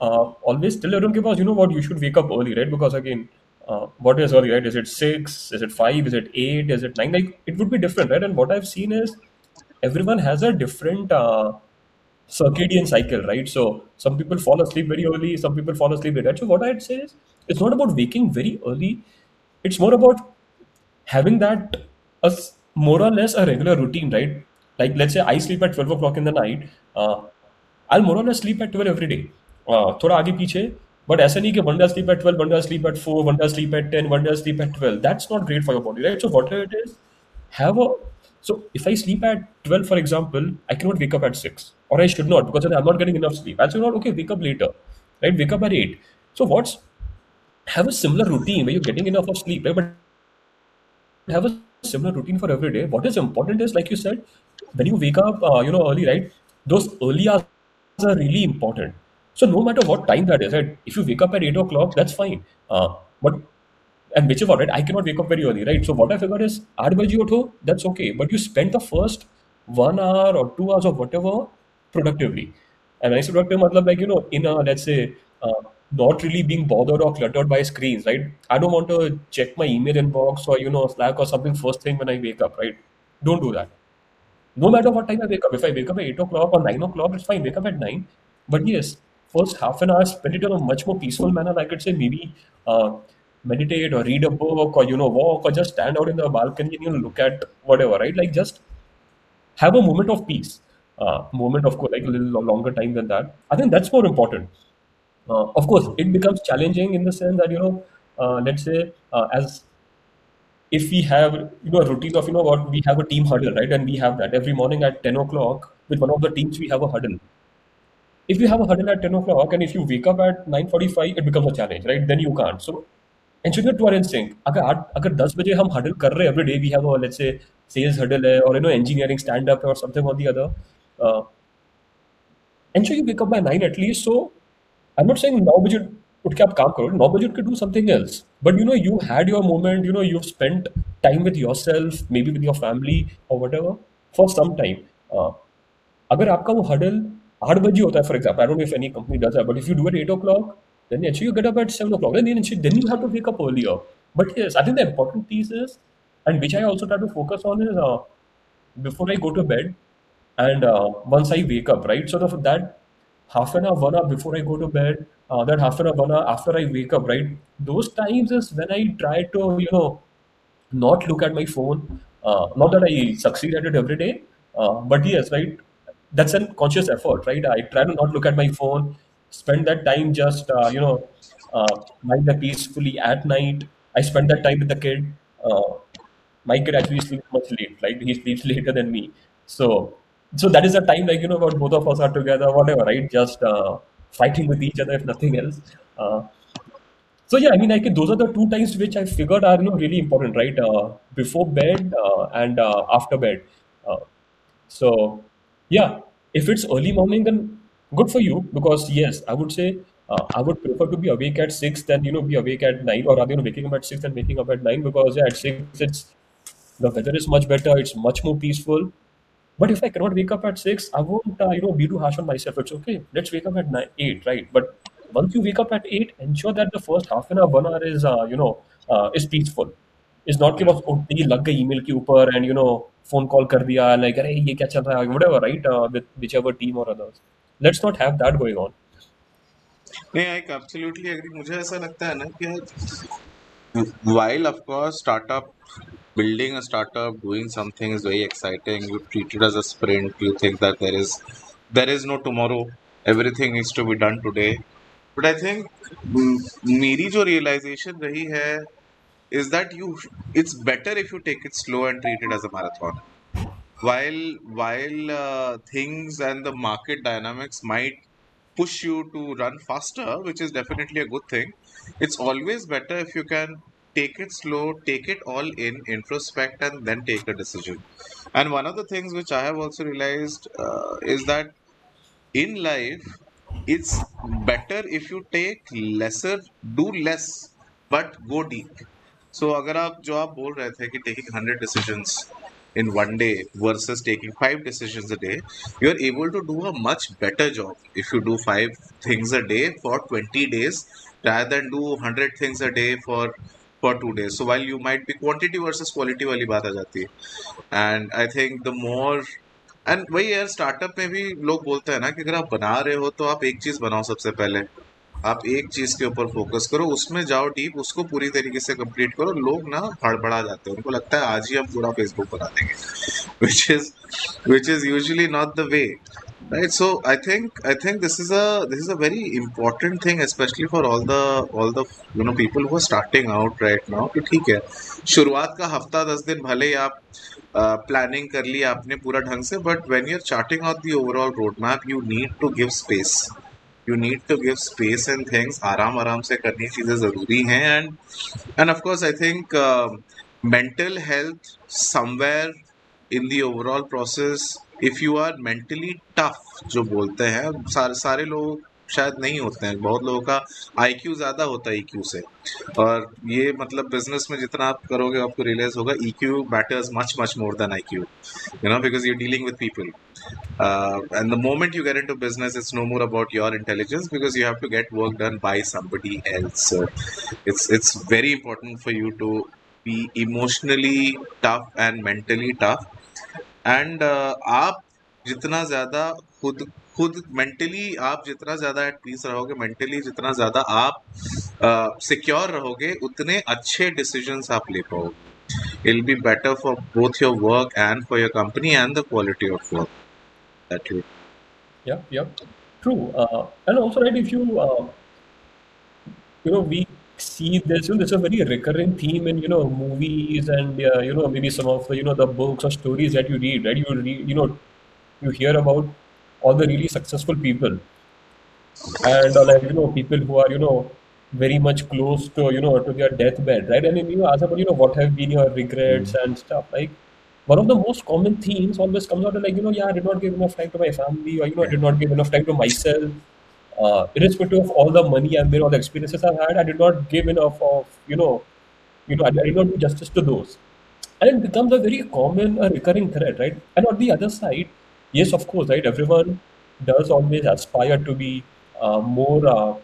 uh, always tell everyone, because you know what, you should wake up early, right? Because again, uh, what is early, right? Is it six? Is it five? Is it eight? Is it nine? Like, it would be different, right? And what I've seen is everyone has a different uh, circadian cycle, right? So some people fall asleep very early, some people fall asleep late. Right? So what I'd say is it's not about waking very early. It's more about having that a s- more or less a regular routine, right? Like let's say I sleep at 12 o'clock in the night. Uh, I'll more or less sleep at 12 every day. Uh, थोड़ा आगे पीछे but ऐसा नहीं कि one day I sleep at 12, one day I sleep at 4, one day I sleep at 10, one day I sleep at 12. That's not great for your body, right? So whatever so if I sleep at 12, for example, I cannot wake up at 6. Or I should not because then I'm not getting enough sleep. I'll say, not okay, wake up later. Right? Wake up at 8. So what's have a similar routine where you're getting enough of sleep, right? But have a similar routine for every day. What is important is, like you said, when you wake up, uh, you know, early, right? Those early hours are really important. So no matter what time that is, right? If you wake up at eight o'clock, that's fine. Uh, but and whichever, right? I cannot wake up very early, right? So what I figured is, आठ बजे उठो, that's okay. But you spend the first one hour or two hours or whatever productively. And when I say productive, matlab like you know, in a let's say, uh, not really being bothered or cluttered by screens, right? I don't want to check my email inbox or you know Slack or something first thing when I wake up, right? Don't do that. No matter what time I wake up, if I wake up at eight o'clock or nine o'clock, it's fine. Wake up at nine. But yes, first half an hour, spend it in a much more peaceful manner. I could say maybe uh, meditate or read a book or you know walk or just stand out in the balcony and you know look at whatever, right? Like just have a moment of peace. Uh, moment of course, like a little longer time than that. I think that's more important. Uh, of course, it becomes challenging in the sense that you know, uh, let's say uh, as if we have you know a routine of you know what we have a team huddle right and we have that every morning at 10 o'clock with one of the teams we have a huddle if you have a huddle at 10 o'clock and if you wake up at 9.45 it becomes a challenge right then you can't so and two are instinct अगर अगर दस बजे हम huddle कर रहे हैं every day we have let's say sales huddle है और you know engineering stand up और something on the other end you wake up by nine at least so I am not saying नौ बजे उठ के आप काम करो, नौ बजे उठ के do something else but you know you had your moment you know you spend time with yourself maybe with your family और whatever for some time अगर आपका वो हडल आठ बजे होता है for example I don't if any company does but if you do at eight o'clock then actually you get up at seven o'clock. Then then you have to wake up earlier. But yes, I think the important piece is, and which I also try to focus on is uh, before I go to bed, and uh, once I wake up, right? So of that half an hour, one hour before I go to bed, uh, that half an hour, one hour after I wake up, right? Those times is when I try to, you know, not look at my phone. Uh, not that I succeed at it every day, uh, but yes, right? That's a conscious effort, right? I try to not look at my phone, spend that time just, uh, you know, uh, lying there peacefully at night. I spend that time with the kid. Uh, my kid actually sleeps much late, right? He sleeps later than me. So, so that is a time like you know, when both of us are together, whatever, right? Just uh, fighting with each other, if nothing else. Uh, so yeah, I mean, like those are the two times which I figured are you know really important, right? Uh, before bed uh, and uh, after bed. Uh, so yeah, if it's early morning, then good for you because yes, I would say uh, I would prefer to be awake at six than you know be awake at nine, or rather you know waking up at six and waking up at nine because yeah, at six it's the weather is much better, it's much more peaceful. But if I cannot wake up at six, I won't uh, you know be too harsh on myself. It's okay. Let's wake up at nine, eight, right? But once you wake up at eight, ensure that the first half an hour, one hour is uh, you know uh, is peaceful. It's not कि बस उठते ही लग गई email के ऊपर and you know phone call कर दिया like अरे ये क्या चल रहा है whatever right uh, with whichever team or others. Let's not have that going on. नहीं आई एब्सोल्युटली एग्री मुझे ऐसा लगता है ना कि course startup building a startup doing something is very exciting you treat it as a sprint you think that there is there is no tomorrow everything needs to be done today but i think mm, मेरी जो realization रही है that you it's better if you take it slow and treat it as a marathon while while uh, things and the market dynamics might push you to run faster which is definitely a good thing it's always better if you can take it slow take it all in introspect and then take a decision and one of the things which i have also realized uh, is that in life it's better if you take lesser do less but go deep so अगर आप जो आप बोल रहे थे कि taking 100 decisions in one day versus taking five decisions a day, you're able to do a much better job if you do five things a day for 20 days rather than do 100 things a day for for two days. So while you might be quantity versus quality वाली बात आ जाती है and I think the more and वही यार startup में भी लोग बोलते हैं ना कि अगर आप बना रहे हो तो आप एक चीज बनाओ सबसे पहले आप एक चीज़ के ऊपर फोकस करो, उसमें जाओ डीप उसको पूरी तरीके से कंप्लीट करो, लोग ना हड़बड़ा जाते हैं। उनको लगता है आज ही हम पूरा फेसबुक बना देंगे। Which is which is usually not the way right? So, i think i think this is a, this is a very important thing, especially for all the all the, you know, people who are starting out right now, कि ठीक है, शुरुआत का हफ़्ता दस दिन भले ही आप प्लानिंग कर लिया आपने पूरा ढंग से but when you are charting out the overall road map you need to give space you need to give space and things आराम आराम से करनी चीज़ें ज़रूरी हैं and and of course I think mental health somewhere in the overall process if you are mentally tough जो बोलते हैं, सारे सारे लोग शायद नहीं होते हैं। बहुत लोगों का आईक्यू ज़्यादा होता है ईक्यू से। और ये मतलब बिज़नेस में जितना आप करोगे, आपको रियलाइज़ होगा EQ matters much much more than IQ you know because you dealing with people and the moment you get in to business it's no more about your intelligence because you have to get work done by somebody else it's it's very important for you to be emotionally tough and mentally tough and आप जितना ज़्यादा खुद खुद mentally आप जितना ज़्यादा eight piece रहोगे mentally जितना ज़्यादा आप सिक्योर uh, रहोगे उतने अच्छे डिसीजंस आप ले पाओगे it'll be better for both your work and for your company and the quality of work that you Yeah, yeah, true. Uh, and also, right, if you, uh, you know, we see this, you know, there's a very recurring theme in, you know, movies and, uh, you know, maybe some of the, you know, the books or stories that you read, right? You read, you know, you hear about all the really successful people and, uh, like, you know, people who are, you know, very much close to, you know, to their deathbed, right? And then you ask about, you know, what have been your regrets and stuff. Like, one of the most common themes always comes out of like, you know, yeah, I did not give enough time to my family, or you know, I did not give enough time to myself. Uh, irrespective of all the money I've made, all the experiences I've had, I did not give enough of, you know, you know, I, I did not do justice to those. And it becomes a very common, a recurring thread, right? And on the other side, yes, of course, right, everyone does always aspire to be uh, more uh,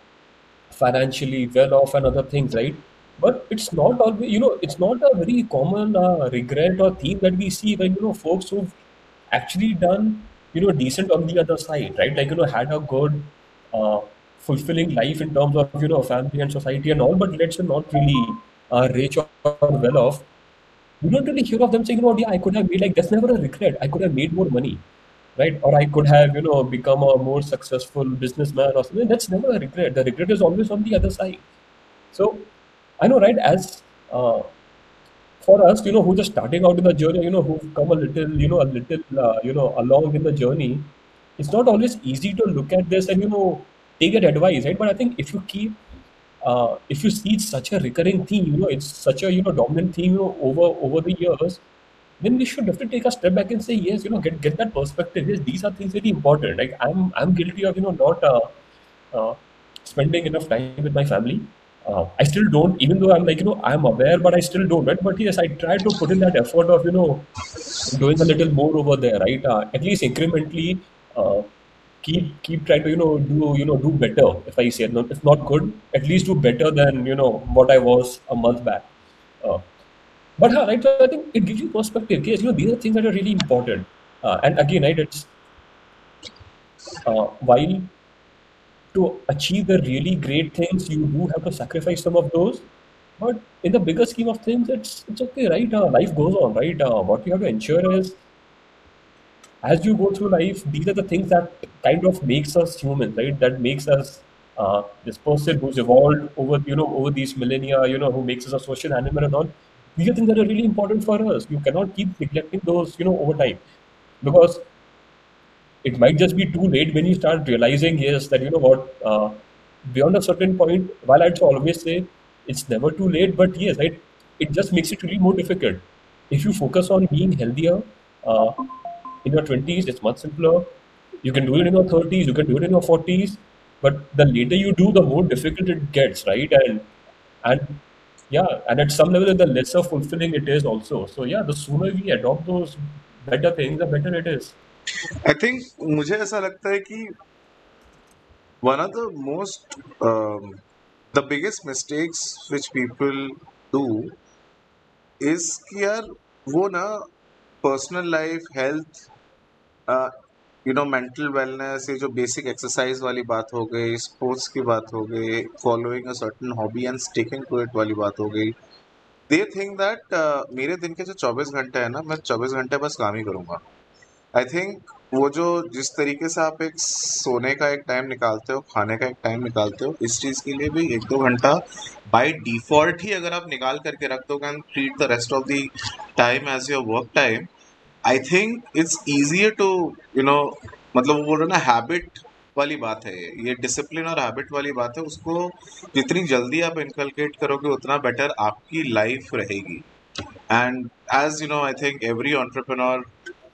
financially well off and other things, right? But it's not always, you know, it's not a very common uh, regret or theme that we see when, you know, folks who've actually done, you know, decent on the other side, right? Like, you know, had a good, uh, fulfilling life in terms of, you know, family and society and all, but let's say not really uh, rich or well off. We don't really hear of them saying, you know, yeah, I could have made, like, that's never a regret. I could have made more money right? Or I could have, you know, become a more successful businessman or something. That's never a regret. The regret is always on the other side. So I know, right? As uh, for us, you know, who just starting out in the journey, you know, who've come a little, you know, a little, uh, you know, along in the journey, it's not always easy to look at this and you know take that advice, right? But I think if you keep, uh, if you see such a recurring theme, you know, it's such a you know dominant theme, you know, over over the years, then we should definitely take a step back and say, yes, you know, get get that perspective. Yes, these are things very important. Like I'm I'm guilty of you know not uh, uh, spending enough time with my family. Uh, I still don't, even though I'm like, you know, I'm aware, but I still don't, right? But yes, I try to put in that effort of, you know, doing a little more over there, right? Uh, at least incrementally, uh, keep keep trying to, you know, do you know do better. If I say, no, if not good, at least do better than you know what I was a month back. But uh, right, so I think it gives you perspective. Yes, you know, these are things that are really important. Uh, and again, right, it's uh, while to achieve the really great things, you do have to sacrifice some of those. But in the bigger scheme of things, it's it's okay, right? Uh, life goes on, right? Uh, what you have to ensure is, as you go through life, these are the things that kind of makes us human, right? That makes us uh, this person who's evolved over you know over these millennia, you know, who makes us a social animal and all. These are things that are really important for us. You cannot keep neglecting those, you know, over time, because it might just be too late when you start realizing yes that you know what uh, beyond a certain point while i'd always say it's never too late but yes right it just makes it really more difficult. If you focus on being healthier uh, in your 20s it's much simpler. You can do it in your 30s you can do it in your 40s but the later you do the more difficult it gets right? And and yeah and at some level the lesser fulfilling it is also so yeah the sooner we adopt those better things the better it is I think मुझे ऐसा लगता है कि one of the most um, the biggest mistakes which people do is कि यार वो ना personal life health you know mental wellness ये जो बेसिक एक्सरसाइज वाली बात हो गई स्पोर्ट्स की बात हो गई following a certain hobby and sticking to it वाली बात हो गई दे थिंक दैट मेरे दिन के जो 24 घंटे हैं ना, मैं 24 घंटे बस काम ही करूँगा। आई थिंक वो जो जिस तरीके से आप एक सोने का एक टाइम निकालते हो, खाने का एक टाइम निकालते हो, इस चीज़ के लिए भी एक दो घंटा बाय डिफ़ॉल्ट ही अगर आप निकाल करके रख दो can treat the rest of the time as your work time I think it's easier to you know मतलब वो बोल रहे ना हैबिट वाली बात है ये। डिसिप्लिन और हैबिट वाली बात है, उसको जितनी जल्दी आप इनकलकेट करोगे, उतना बेटर आपकी लाइफ रहेगी। And as you know I think every entrepreneur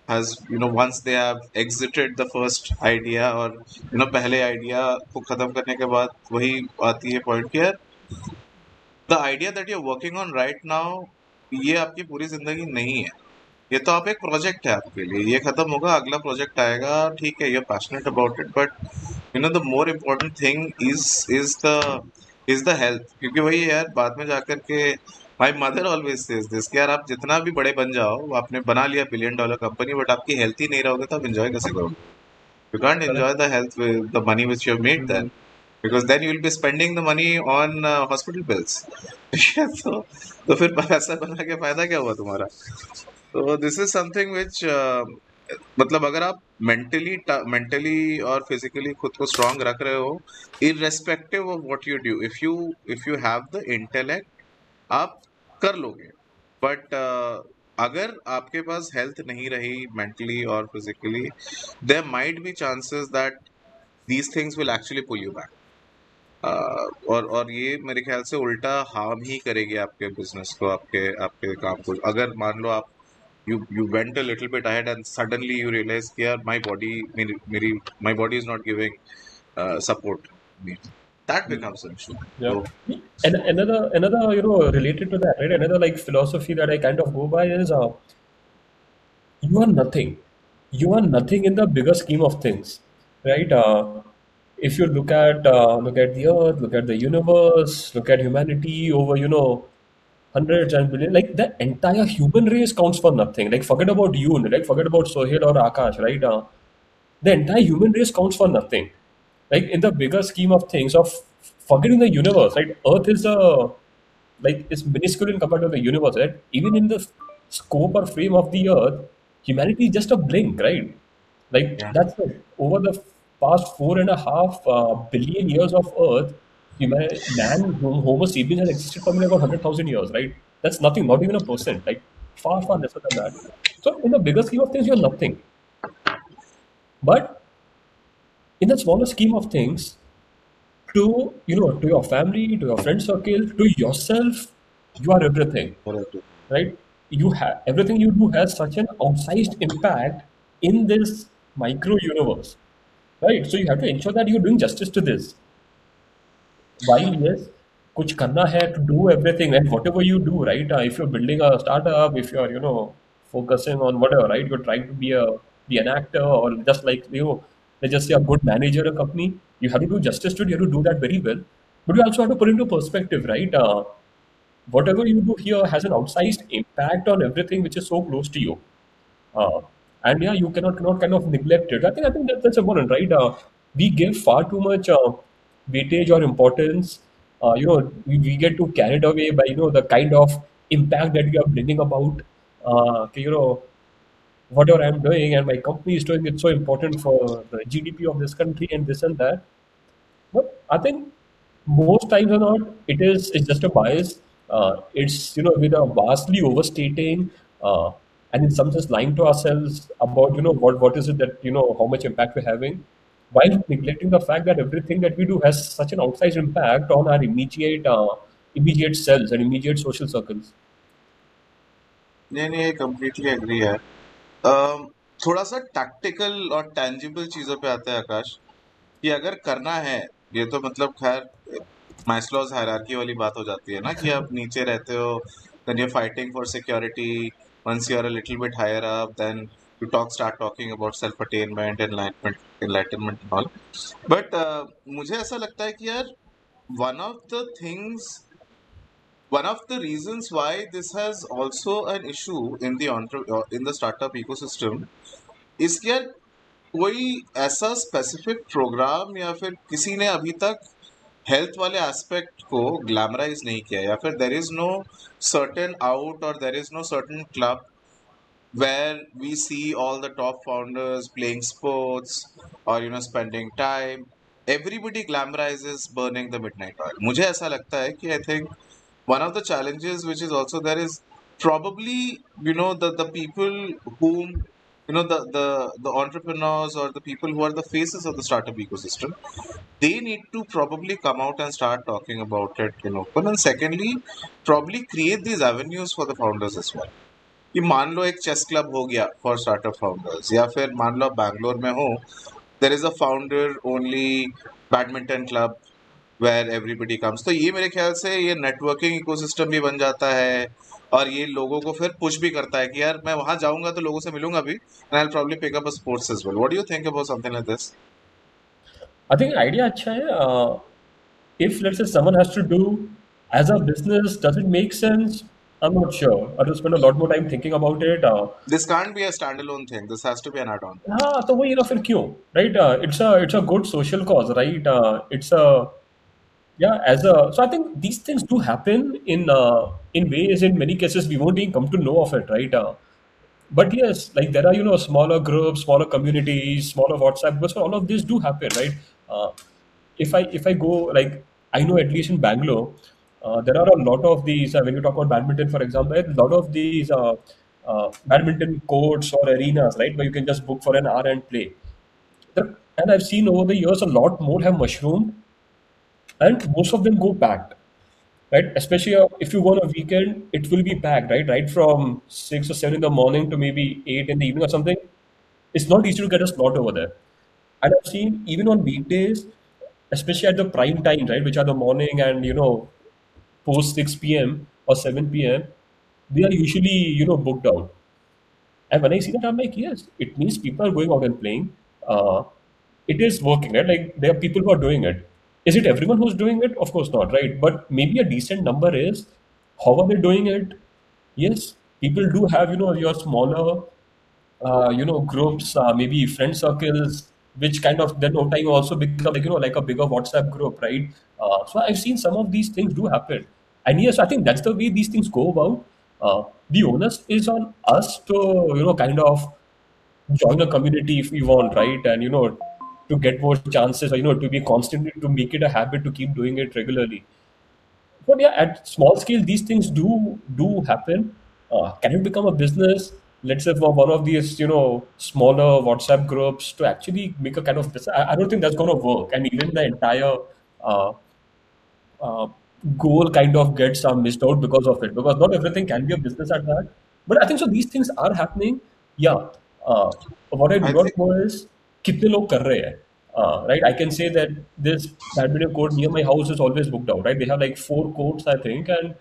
has you know once they have exited the first idea और यू नो पहले आइडिया को ख़त्म करने के बाद वही आती है point care the idea that you working on right now ये आपकी पूरी ज़िंदगी नहीं है। ये तो आप एक प्रोजेक्ट है आपके लिए। ये खत्म होगा अगला प्रोजेक्ट आएगा ठीक है you passionate about it but you know the more important thing is is the is the health क्योंकि वही यार बाद में जाकर के my mother always says this कि यार आप जितना भी बड़े बन जाओ आपने बना लिया बिलियन डॉलर कंपनी बट आपकी हेल्थ ही नहीं रहोगे तो आप एंजॉय कैसे करोगे? You can't enjoy the health with the money which you made then you will be spending the money on uh, hospital bills. तो तो फिर पैसा बना के फ़ायदा क्या हुआ तुम्हारा? तो दिस इज़ समथिंग विच मतलब अगर आप मेंटली मेंटली और फिजिकली खुद को स्ट्रांग रख रहे हो irrespective of what you do if you if you have the intellect आप कर लोगे। बट uh, अगर आपके पास हेल्थ नहीं रही मेंटली और physically there might be chances that these things will actually pull you back और और ये मेरे ख्याल से उल्टा हार्म ही करेगी आपके बिज़नेस को आपके आपके काम को। अगर मान लो आप you you went a little bit ahead and suddenly you realize here my body my, my body is not giving uh, support that becomes an issue. Yeah. so, and another another you know related to that right? Another like philosophy that i kind of go by is uh, you are nothing. You are nothing in the bigger scheme of things right? Uh, if you look at uh, look at the earth look at the universe look at humanity over you know hundreds and billions, like the entire human race counts for nothing. Like forget about you, like forget about Sohail or Akash, right? Uh, the entire human race counts for nothing. Like in the bigger scheme of things, of forgetting the universe, right? Earth is a like it's minuscule in compared to the universe, right? Even in the scope or frame of the earth, humanity is just a blink, right? Like yeah that's the, over the past four and a half uh, billion years of Earth, man, Homo sapiens has existed for maybe about hundred thousand years, right? That's nothing, not even a percent, like far, far lesser than that. So in the bigger scheme of things, you're nothing. But in the smaller scheme of things, to you know, to your family, to your friend circle, to yourself, you are everything right? You have everything you do has such an outsized impact in this micro universe, right? So you have to ensure that you're doing justice to this five years kuch karna hai to do everything and whatever you do right uh, if you're building a startup if you're you know focusing on whatever right you're trying to be a be an actor or just like you know let's just say a good manager a company you have to do justice to it you have to do that very well. But you also have to put into perspective right uh, whatever you do here has an outsized impact on everything which is so close to you. Uh, and yeah you cannot, cannot kind of neglect it. I think i think that, that's important right uh, we give far too much uh, weightage or importance. Uh, you know, we, we get too carried away by you know the kind of impact that we are bringing about. Uh, you know, whatever I'm doing and my company is doing, it's so important for the GDP of this country and this and that. But I think most times or not, it is it's just a bias. Uh, it's you know with a vastly overstating uh, and in some sense lying to ourselves about you know what what is it that you know how much impact we're having, while neglecting the fact that everything that we do has such an outsized impact on our immediate uh, immediate selves and immediate social circles. नहीं नहीं completely agree है um, थोड़ा सा tactical और tangible चीज़ों पे आते हैं आकाश कि अगर करना है ये तो मतलब खैर माइस्लोज हायरार्की वाली बात हो जाती है ना कि आप नीचे रहते हो then you're fighting for security once you're a little bit higher up then you talk start talking about self attainment enlightenment enlightenment and all but uh, मुझे ऐसा लगता है कि यार one of the things one of the reasons why this has also an issue in the entre- uh, in the startup ecosystem is कि यार कोई ऐसा स्पेसिफिक प्रोग्राम या फिर किसी ने अभी तक हेल्थ वाले एस्पेक्ट को ग्लैमराइज नहीं किया या फिर there is no certain out और there is no certain club where we see all the top founders playing sports or you know spending time everybody glamorizes burning the midnight oil मुझे ऐसा लगता है कि I think one of the challenges which is also there is probably you know the the people whom you know the the the entrepreneurs or the people who are the faces of the startup ecosystem they need to probably come out and start talking about it in open and secondly probably create these avenues for the founders as well कि मान लो एक chess club हो गया for startup founders या फिर मान लो बैंगलोर में हो there is a founder only badminton club where everybody comes तो ये मेरे ख्याल से ये नेटवर्किंग इकोसिस्टम भी बन जाता है और ये लोगों को फिर पुश भी करता है कि यार मैं वहाँ जाऊँगा तो लोगों से मिलूँगा भी and I probably pick up a sports as well what do you think about something like this I think idea अच्छा है. If let's say someone has to do as a business, does it make sense? I'm not sure. I will spend a lot more time thinking about it. Uh, This can't be a standalone thing. This has to be an add-on. हाँ तो वही ना फिर क्यों right it's a it's a good social cause right it's a yeah as a so i think these things do happen in uh, in ways in many cases we won't even come to know of it right uh, but yes like there are you know smaller groups smaller communities smaller whatsapp groups all of this do happen right uh, if i if i go like i know at least in bangalore uh, there are a lot of these uh, when you talk about badminton for example a lot of these uh, uh, badminton courts or arenas right where you can just book for an hour and play. And i've seen over the years a lot more have mushroomed and most of them go packed right? Especially uh, if you go on a weekend it will be packed right? Right from 6 or 7 in the morning to maybe 8 in the evening or something it's not easy to get a slot over there. And i've seen even on weekdays especially at the prime time right which are the morning and you know post 6 p.m or 7 p.m they are usually you know booked out and when I see that, I'm like, yes, it means people are going out and playing. Uh, it is working, right? Like there are people who are doing it. Is it everyone who's doing it? Of course not, right? But maybe a decent number is. How are they doing it? Yes, people do have, you know, your smaller, uh, you know, groups, uh, maybe friend circles, which kind of then over time also become like, you know, like a bigger WhatsApp group, right? Uh, so I've seen some of these things do happen. And yes, I think that's the way these things go about. Uh, the onus is on us to, you know, kind of join a community if we want, right? And, you know, to get more chances, or, you know, to be constantly, to make it a habit to keep doing it regularly. But yeah, at small scale, these things do do happen. Uh, can it become a business? Let's say for one of these, you know, smaller WhatsApp groups to actually make a kind of business. I, I don't think that's going to work. And even the entire uh, uh, goal kind of gets uh, missed out because of it. Because not everything can be a business at that. But i think so these things are happening. Yeah uh, what i do I not know is kitne log kar rahe hai. Uh, right i can say that this badminton court near my house is always booked out right? They have like four courts i think and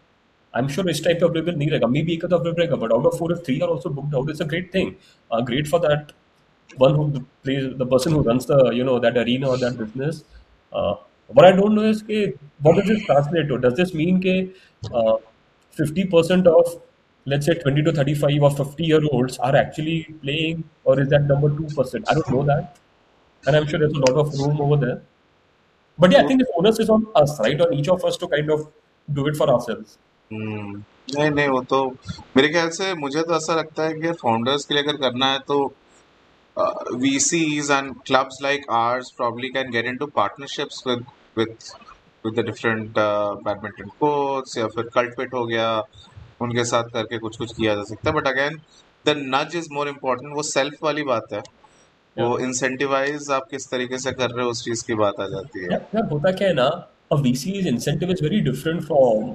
i'm sure this type of available nahi rahega maybe ek rahega but out of four if three are also booked out it's a great thing. Uh, great for that one who plays the person who runs the you know that arena or that business. Uh, what I don't know is ke, what does this translate to? Does this mean ke uh, 50% of let's say 20 to 35 or 50 year olds are actually playing or is that number 2%? I don't know that. And I'm sure there's a lot of room over there. But yeah, I think the onus is on us, right? On each of us to kind of do it for ourselves. हम्म, नहीं नहीं वो तो मेरे ख्याल से मुझे तो ऐसा लगता है कि फाउंडर्स के लिए अगर करना है तो VCs and clubs like ours probably can get into partnerships with with with the different uh, badminton courts या फिर cult pit हो गया उनके साथ करके कुछ कुछ किया जा सकता है but again the nudge is more important वो सेल्फ वाली बात है Yeah. वो इंसेंटिवाइज आप किस तरीके से कर रहे हो उस चीज़ की बात आ जाती है Yeah, yeah, होता क्या है ना a VC's incentive is very different from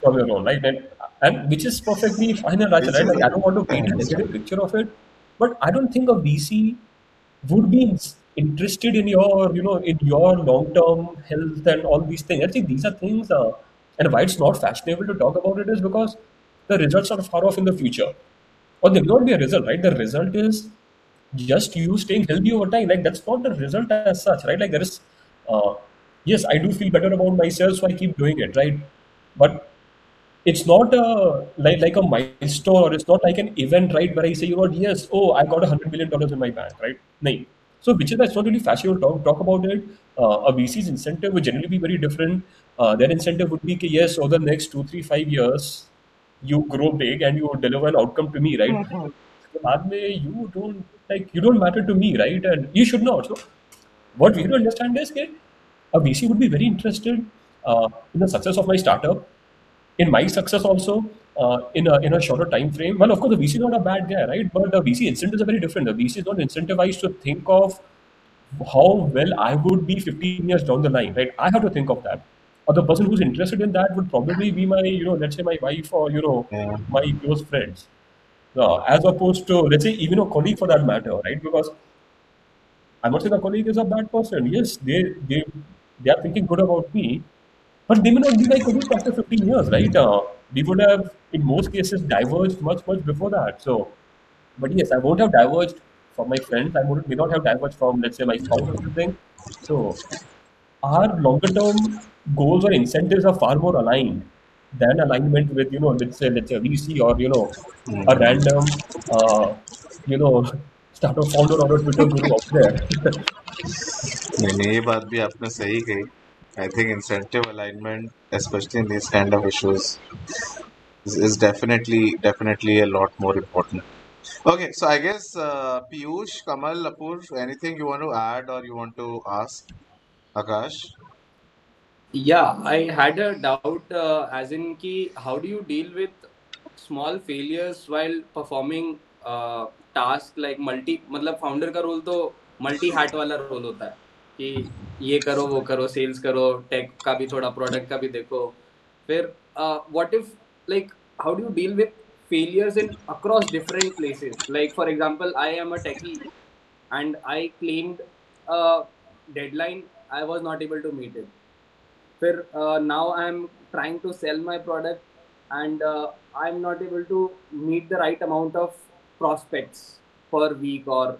from your own, right? And, and which is perfectly fine and right, right? Like I don't want to paint a negative picture of it, but I don't think a VC would be interested in your, you know, in your long-term health and all these things. I think these are things, uh, and why it's not fashionable to talk about it is because the results are far off in the future, or there will not be a result, right? The result is just you staying healthy over time. Like that's not the result as such, right? Like there is, uh, yes, I do feel better about myself, so I keep doing it, right? But it's not a like like a milestone or it's not like an event, right? Where I say, you know, yes, oh, I got a hundred million dollars in my bank, right? No. So which is that's not really flashy. Talk talk about it. Uh, a VC's incentive would generally be very different. Uh, their incentive would be, yes, over the next two, three, five years, you grow big and you deliver an outcome to me, right? Mm-hmm. You don't like you don't matter to me, right? And you should not. So what we need to understand is that a VC would be very interested uh, in the success of my startup in my success also, uh, in a in a shorter time frame. Well, of course, the VC is not a bad guy, right? But the VC incentives are very different. The VC is not incentivized to think of how well I would be 15 years down the line, right? I have to think of that. Or the person who's interested in that would probably be my, you know, let's say my wife or you know, Yeah. my close friends, uh, as opposed to let's say even a colleague for that matter, right? Because I'm not saying the colleague is a bad person. Yes, they they they are thinking good about me, but they may not be my colleague after 15 years, right? Uh, we would have, in most cases, diverged much much before that. So, but yes, I won't have diverged from my friends. I would, may not have diverged from, let's say, my spouse or something. So, our longer term goals or incentives are far more aligned than alignment with, you know, let's say, let's say a VC or, you know, a random, uh, you know, startup founder or a Twitter guru out there. नहीं नहीं, ये बात भी आपने सही कही I think incentive alignment specially in this kind of issues is definitely definitely a lot more important okay so i guess uh, piyush kamal apur anything you want to add or you want to ask akash Yeah, I had a doubt, uh, as in ki, how do you deal with small failures while performing uh, task like multi मतलब founder का role तो multi hat वाला role होता है कि ये करो, वो करो सेल्स करो टेक का भी थोड़ा प्रोडक्ट का भी देखो। फिर what if like how do deal with failures in across different places like for example I am a techie and I claimed deadline I was not able to meet it फिर now I am trying to sell my product and I am not able to meet the right amount of prospects पर week और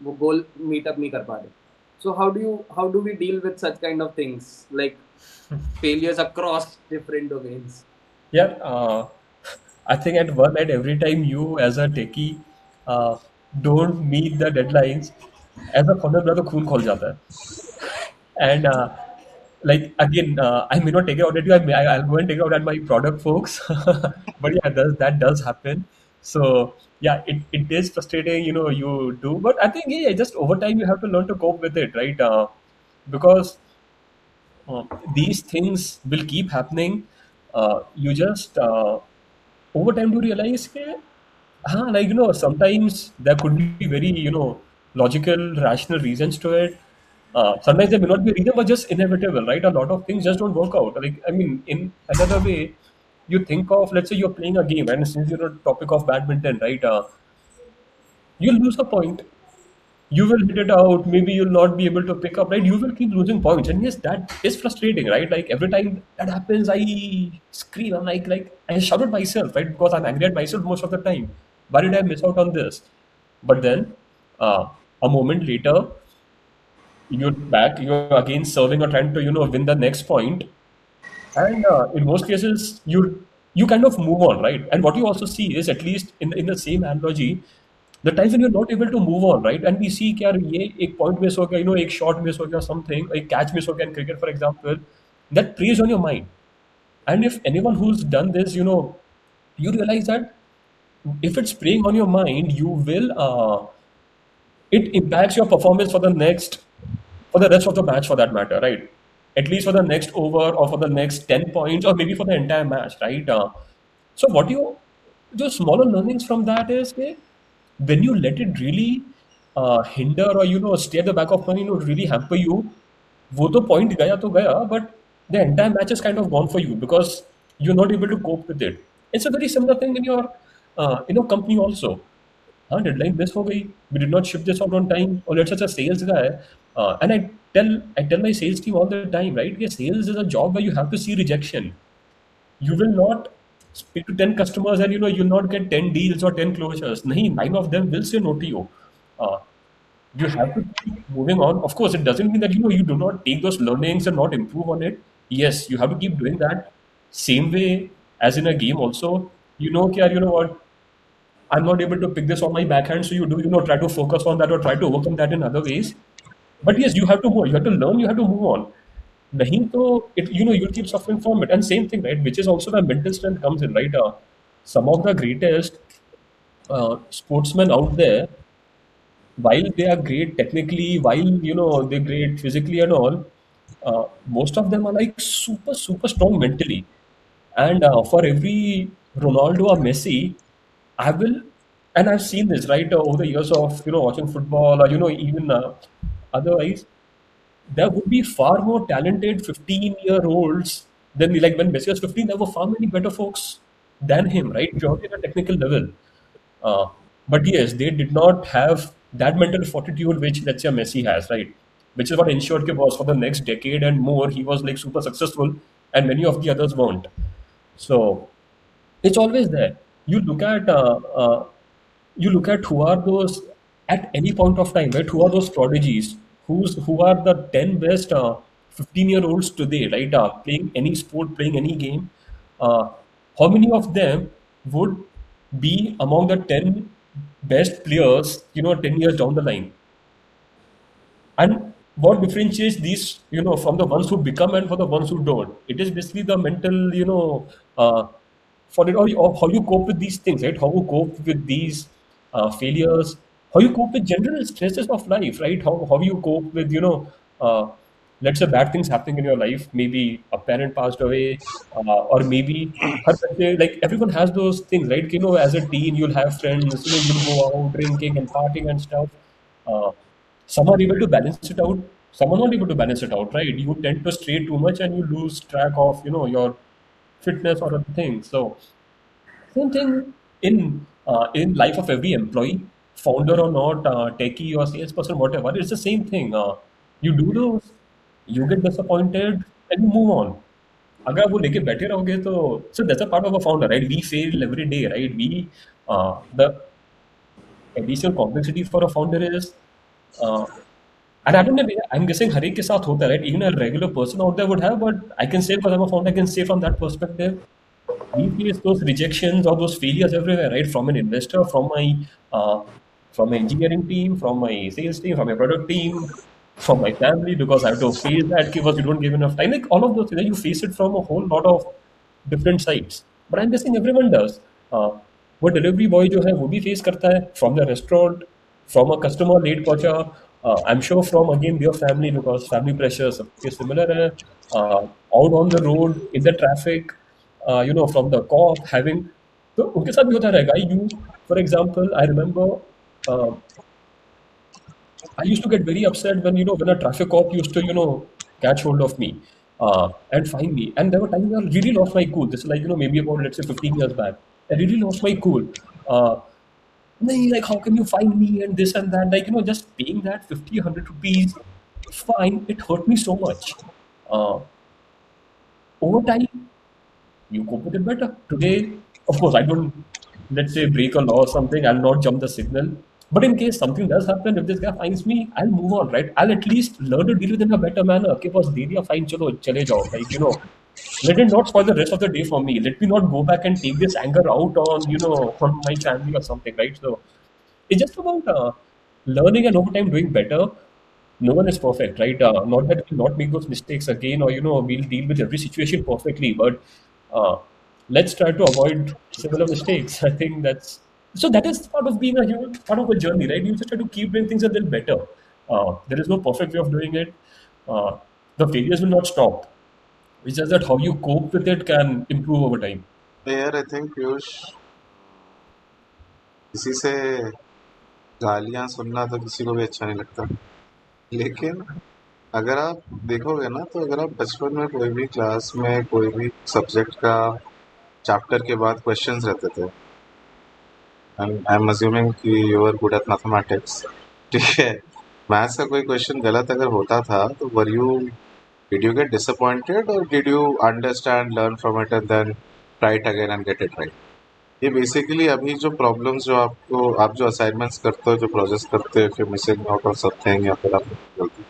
वो गोल meetup नहीं कर पा रहे। so how do you how do we deal with such kind of things? Like failures across different domains. Yeah uh, i think at one at every time you as a techie uh, don't meet the deadlines as a founder brother cool call jata and uh, like again uh, i may not take it out at you I will go and take it out at my product folks but yeah does, that does happen. So yeah, it, it is frustrating. You know, you do, but I think yeah, just over time you have to learn to cope with it, right? Uh, because uh, these things will keep happening. Uh, you just uh, over time do realize that, ah, like you know, sometimes there could be very you know logical, rational reasons to it. Uh, sometimes there may not be a reason, but just inevitable, right? A lot of things just don't work out. Like I mean, in another way, you think of let's say you're playing a game, and since you're a topic of badminton, right? Uh, you'll lose a point. You will hit it out. Maybe you'll not be able to pick up right? You will keep losing points. And yes that is frustrating right? Like every time that happens i scream. I'm like like i shout at myself right? Because i'm angry at myself most of the time. Why did i miss out on this? But then uh, a moment later you're back. You're again serving or trying to you know win the next point and uh, in most cases, you you kind of move on, right? And what you also see is, at least in, in the same analogy, the times when you're not able to move on, right? And we see that a point miss ho you know, a shot miss ho or something, a catch miss ho in cricket, for example, that preys on your mind. And if anyone who's done this, you know, you realize that if it's preying on your mind, you will, uh, it impacts your performance for the next, for the rest of the match for that matter, right? at least for the next over or for the next 10 points or maybe for the entire match right uh, so what you the smaller learnings from that is okay, when you let it really uh, hinder or you know stay at the back of mind you know really hamper you वो तो point गया तो गया but the entire match is kind of gone for you because you're not able to cope with it it's a very similar thing in your uh, in your company also हाँ deadline miss हो गई we did not ship this out on time और let's such a sales guy and I tell I tell my sales team all the time, right? Yeah, sales is a job where you have to see rejection. You will not speak to 10 customers and you know you'll not get 10 deals or 10 closures. Nahin, nine of them will say no to you. Uh, you have to keep moving on. Of course, it doesn't mean that you know you do not take those learnings and not improve on it. Yes, you have to keep doing that. Same way as in a game, also, you know, you know what, I'm not able to pick this on my backhand, so you do, you know, try to focus on that or try to overcome that in other ways but yes you have to move you have to learn you have to move on. Nahi to it you know you'll keep suffering from it. And same thing right which is also where mental strength comes in right? Uh, some of the greatest uh, sportsmen out there while they are great technically while you know they're great physically and all uh, most of them are like super super strong mentally. And uh, for every Ronaldo or Messi, I will, and I've seen this right uh, over the years of you know watching football or you know even uh, otherwise, there would be far more talented 15 year olds than like when Messi was 15, there were far many better folks than him, right? Purely at a technical level. Uh, but yes, they did not have that mental fortitude which let's say Messi has, right? Which is what ensured he was for the next decade and more. He was like super successful, and many of the others weren't. So it's always there. You look at uh, uh, you look at who are those at any point of time, right? Who are those prodigies? Who's who are the ten best uh, fifteen year olds today, right? Uh, playing any sport, playing any game. Uh, how many of them would be among the ten best players? You know, ten years down the line. And what differentiates these, you know, from the ones who become and for the ones who don't? It is basically the mental, you know, uh, for it, or how you cope with these things, right? How you cope with these uh, failures, how you cope with general stresses of life, right? How, how you cope with, you know, uh, let's say bad things happening in your life. Maybe a parent passed away, uh, or maybe like everyone has those things, right? You know, as a teen, you'll have friends, you know, you'll go out drinking and partying and stuff. Uh, some are able to balance it out some are not able to balance it out right you tend to stray too much and you lose track of you know your fitness or other things so same thing in uh, in life of every employee founder or not uh, techie or salesperson whatever it's the same thing uh, you do those you get disappointed and you move on अगर वो लेके बैठे रहोगे तो so that's a part of a founder right we fail every day right we uh, the additional complexity for a founder is uh, and I don't know, I'm guessing Harik ke saath hota, right? Even a regular person out there would have, but I can say because I'm a founder, I can say from that perspective, we face those rejections or those failures everywhere, right? From an investor, from my uh, from my engineering team, from my sales team, from my product team, from my family, because I have to face that because you don't give enough time. Like all of those things, you face it from a whole lot of different sides. But I'm guessing everyone does. Uh, वो delivery boy जो है वो भी face करता है from the restaurant from a customer late पहुंचा I am sure from again your family because family pressure सबके similar है out on the road in the traffic you know from the corp having तो उनके साथ भी होता रहेगा you for example I remember I used to get very upset when you know when a traffic cop used to you know catch hold of me uh, and find me. And there were times I really lost my cool. This is like you know maybe about let's say 15 years back. I really lost my cool. Uh, like how can you find me and this and that? Like you know just paying that 50, 100 rupees, fine. It hurt me so much. Uh, over time, you cope with it better. Today, of course, I don't let's say break a law or something. I'll not jump the signal. But in case something does happen, if this guy finds me, I'll move on, right? I'll at least learn to deal with it in a better manner. Okay, boss, a fine, chalo, chale jao. Like, you know, let it not spoil the rest of the day for me. Let me not go back and take this anger out on, you know, on my family or something, right? So it's just about uh, learning and over time doing better. No one is perfect, right? Uh, not that we'll not make those mistakes again or, you know, we'll deal with every situation perfectly, but uh, let's try to avoid similar mistakes. I think that's so that is part of being a human, part of a journey, right? You just try to keep doing things a little better. Uh, there is no perfect way of doing it. Uh, the failures will not stop. It's just that how you cope with it can improve over time. यार I think Piyush किसी से गालियां सुनना तो किसी को भी अच्छा नहीं लगता लेकिन अगर आप देखोगे ना तो अगर आप बचपन में कोई भी क्लास में कोई भी सब्जेक्ट का चैप्टर के बाद क्वेश्चंस रहते थे आई एम अज्यूमिंग कि you are good at mathematics ठीक है। मैथ्स का कोई क्वेश्चन गलत अगर होता था तो were you did you get disappointed और did you understand learn from it and then try it again and get it right ये बेसिकली अभी जो प्रॉब्लम्स जो आपको, आप जो असाइनमेंट्स करते हो, जो प्रोजेक्ट्स करते हो फिर मिसिंग आउट ऑफ़ समथिंग या फिर आप गलती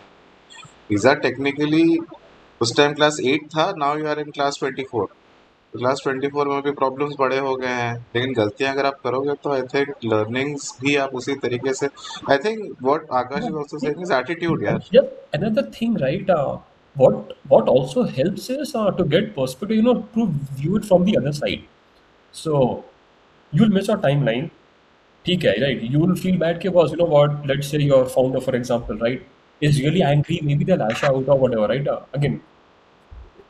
these are technically, उस टाइम क्लास एट था now you are in class twenty four class twenty four में भी प्रॉब्लम्स बड़े हो गए हैं लेकिन गलतियाँ अगर आप करोगे तो आई थिंक लर्निंग्स भी आप उसी तरीके से I think what Akash is also saying is attitude यार Yeah, another thing, right? Uh, what what also helps is uh, to get perspective, you know, to view it from the other side. So you'll miss a timeline. ठीक है, right? You will feel bad because you know what? Let's say your founder, for example, right, is really angry. Maybe they'll lash out or whatever, right? Uh, again,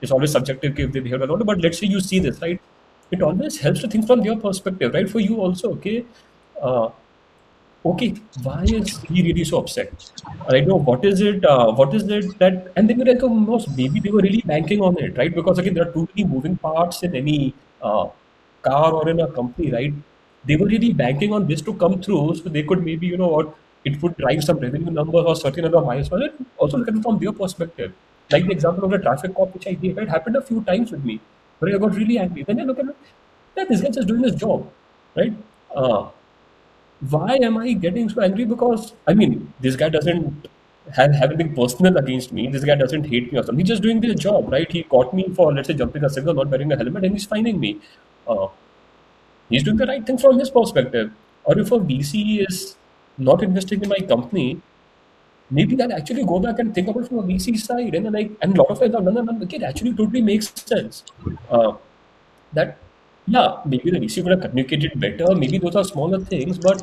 it's always subjective if they behave or not. But let's say you see this, right? it always helps to think from their perspective, right? For you also, okay, uh, okay, why is he really so upset? I know what is it, uh, what is it that, and then you're like, oh, maybe they were really banking on it, right? Because again, there are too many moving parts in any uh, car or in a company, right? They were really banking on this to come through, so they could maybe, you know what, it would drive some revenue numbers or certain other milestones. Also look at it from their perspective. Like the example of the traffic cop which I gave, it happened a few times with me, where I got really angry. Then I look at it, that this guy just doing his job, right? Uh, why am I getting so angry? Because I mean, this guy doesn't have, have anything personal against me. This guy doesn't hate me or something. He's just doing his job, right? He caught me for let's say jumping a signal, not wearing a helmet, and he's fining me. Uh, he's doing the right thing from his perspective. Or if a VC is not investing in my company, maybe I'll actually go back and think about it from a VC side. And like, and a lot of times I've done that, it actually totally makes sense. Uh, that yeah, maybe the VC could have communicated better. Maybe those are smaller things, but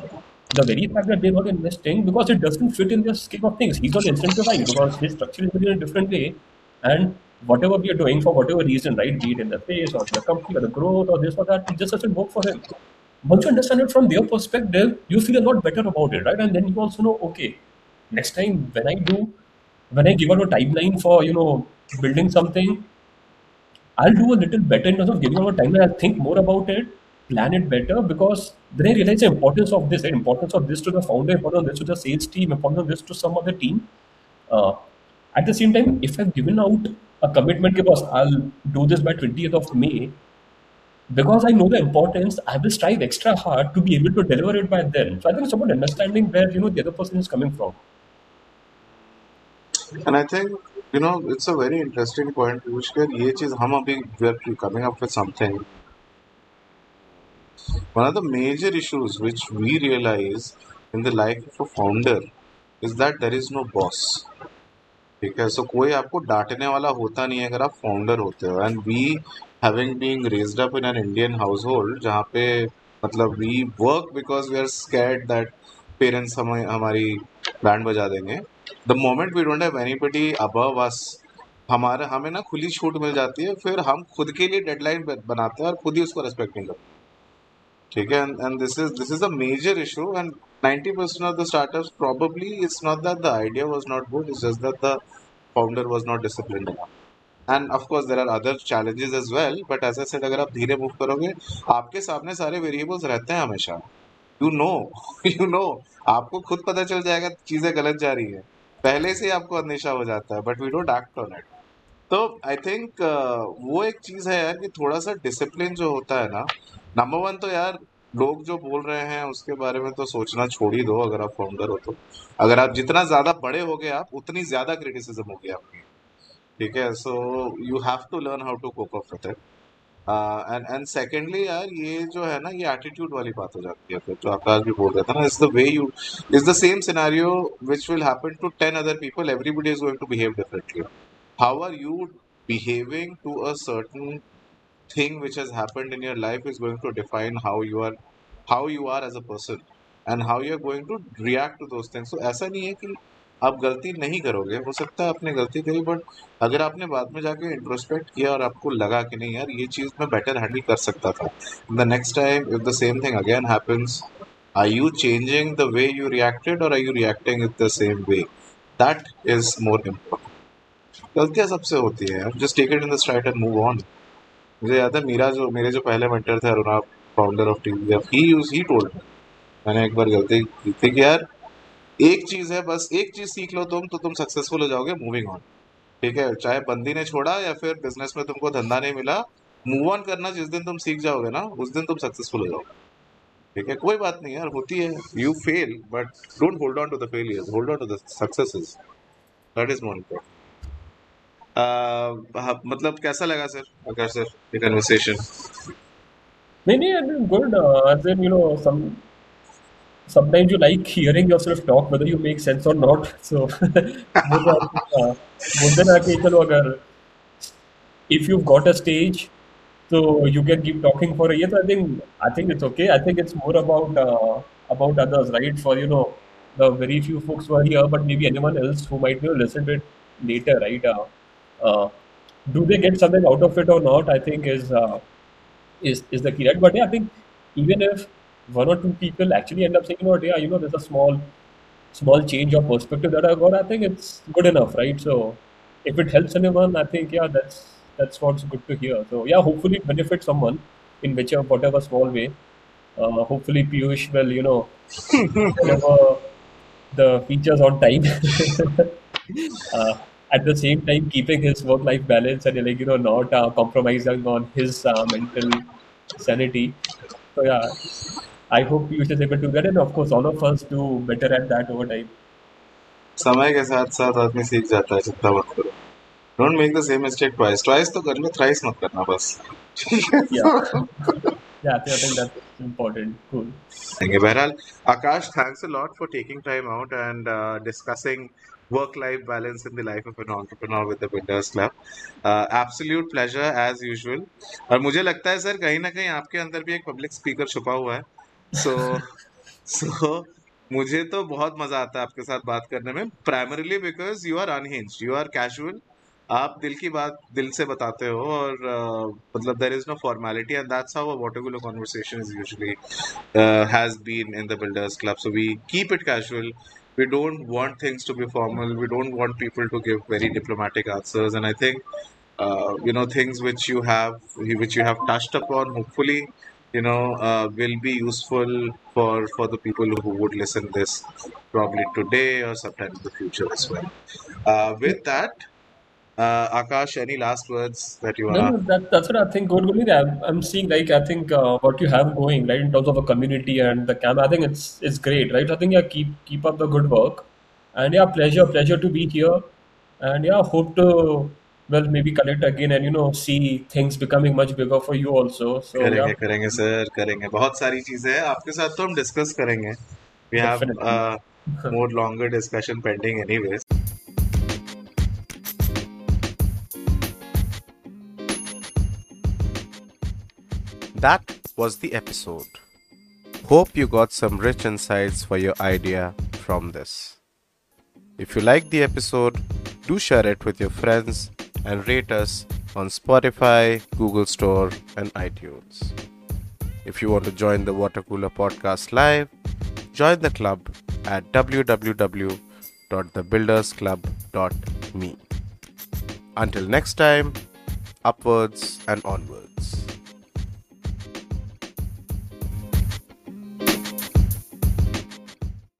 the very fact that they're not investing because it doesn't fit in the scheme of things. He's not incentivized because his structure is in a different way. And whatever we are doing for whatever reason, right, be it in the face or the company or the growth or this or that, it just doesn't work for him. Once you understand it from their perspective, you feel a lot better about it, right? And then you also know, okay, next time when I do, when I give out a timeline for, you know, building something, I'll do a little better in terms of giving out a timeline. I'll think more about it, plan it better because then I realize the importance of this, the importance of this to the founder, importance of this to the sales team, importance of this to some other team. Uh, at the same time, if I've given out a commitment because I'll do this by 20th of May, because I know the importance, I will strive extra hard to be able to deliver it by then. So I think it's about understanding where you know the other person is coming from. And I think you know it's a very interesting point. Pushkar, ये चीज़ हम अभी we are coming up with something. One of the major issues which we realize in the life of a founder is that there is no boss. ठीक है सो कोई आपको डांटने वाला होता नहीं है अगर आप फाउंडर होते हो and we having being raised up in an Indian household जहाँ पे मतलब we work because we are scared that parents हमें हमारी बैंड बजा देंगे the moment we don't have anybody above us हमारे, हमें ना खुली छूट मिल जाती है, फिर हम खुद के लिए डेडलाइन बनाते हैं और खुद ही उसको रेस्पेक्ट नहीं करते। ठीक है? And this is this is a major issue and 90% of the startups probably it's not that the idea was not good, it's just that the founder was not disciplined enough. And of course there are other challenges as well, but as i said, अगर आप धीरे move करोगे, आपके सामने सारे variables रहते हैं हमेशा। यू नो यू नो आपको खुद पता चल जाएगा, चीज़ें गलत जा रही है। पहले से आपको अंदेशा हो जाता है but we don't act on it तो आई थिंक uh, वो एक चीज़ है यार कि थोड़ा सा डिसिप्लिन जो होता है ना नंबर वन तो यार लोग जो बोल रहे हैं उसके बारे में तो सोचना छोड़ ही दो अगर आप फाउंडर हो तो। अगर आप जितना ज़्यादा बड़े हो गए आप उतनी ज़्यादा क्रिटिसिज्म होगी आपकी। ठीक है so you have to learn how to cope up with it and and secondly यार, ये जो है ना, ये एटीट्यूड वाली बात हो जाती है फिर, जो आकाश भी बोल ना is the way you is the same scenario will happen to other people is going to behave differently how are you behaving to a thing has happened in your life is going to define how you are how you are as a person and how you are going to react to things so ऐसा नहीं है कि आप गलती नहीं करोगे, हो सकता है आपने गलती करी बट अगर आपने बाद में जाके इंट्रोस्पेक्ट किया और आपको लगा कि नहीं यार, ये चीज़ मैं बेटर हैंडल कर सकता था। The next time if the same thing again happens are you changing the way you reacted or are you reacting it the same way? That is more important. गलतियाँ सबसे होती है। Just take it in the stride and move on मुझे याद है, मेरा जो, मेरे जो पहले मेंटर थे, Aruna founder of T he used he told मैंने एक बार गलती की थी कि यार एक चीज़ है बस एक चीज़ सीख लो तुम तो तुम सक्सेसफुल हो जाओगे मूविंग ऑन ठीक है? चाहे बंदी ने छोड़ा या फिर बिज़नेस में तुमको धंधा नहीं मिला मूव ऑन करना जिस दिन तुम सीख जाओगे ना उस दिन तुम सक्सेसफुल हो जाओगे. ठीक है? कोई बात नहीं यार होती है. You fail but don't hold on to the failures hold on to the successes that is more important मतलब कैसा लगा सर अगर सर ये कन्वर्सेशन नहीं नहीं good. Uh, as in, you know, some sometimes you like hearing yourself talk whether you make sense or not. So uh, uh, if you've got a stage so you can keep talking for a year. So i think i think it's okay. I think it's more about uh, about others right? For you know the very few folks who are here but maybe anyone else who might you know, listen to it later right? Uh, uh, do they get something out of it or not i think is uh, is is the key right? But yeah i think even if one or two people actually end up saying, you know what, yeah, you know, there's a small small change of perspective that I got, I think it's good enough, right? So if it helps anyone, I think yeah, that's that's what's good to hear. So yeah, hopefully benefit someone in whichever whatever small way. Uh, hopefully Piyush will, you know, deliver the features on time. uh, at the same time, keeping his work-life balance and like you know not uh, compromising on his uh, mental sanity. So yeah, I hope Piyush is able to get it. Of course, all of us do better at that over time. समय के साथ साथ आदमी सीख जाता है चिंता मत करो don't make the same mistake twice twice तो कर लो थ्राइस मत करना बस yeah yeah I think, that's important cool Okay, Behral, Akash, thanks a lot for taking time out and uh, discussing work-life balance in the life of an entrepreneur with the Builders Club. Uh, absolute pleasure as usual. और मुझे लगता है sir कहीं ना कहीं आपके अंदर भी एक पब्लिक स्पीकर छुपा हुआ है सो सो मुझे तो बहुत मज़ा आता है आपके साथ बात करने में primarily because you are unhinged you are casual आप दिल की बात दिल से बताते हो और मतलब there is no formality and that's how a water cooler conversation is usually has been in the builders club so we keep it casual we don't want things to be formal we don't want people to give very diplomatic answers and I think you know things which you have which you have touched upon hopefully you know uh, will be useful for for the people who would listen this probably today or sometime in the future as well uh, with that uh, Akash, any last words that you want no, that, that's what I think. Good, good. I'm, I'm seeing like I think uh, what you have going right in terms of a community and the camp. I think it's it's great, right? I think yeah, keep keep up the good work, and yeah, pleasure pleasure to be here, and yeah, hope to well maybe connect again and you know see things becoming much bigger for you also. So करेंगे yeah, करेंगे sir करेंगे बहुत सारी चीजें हैं आपके साथ तो हम डिस्कस करेंगे we have definitely. uh, more longer discussion pending anyways That was the episode. Hope you got some rich insights for your idea from this. If you liked the episode, do share it with your friends and rate us on Spotify, Google Store, and iTunes. If you want to join the Water Cooler Podcast live, join the club at www.thebuildersclub.me. Until next time, upwards and onwards.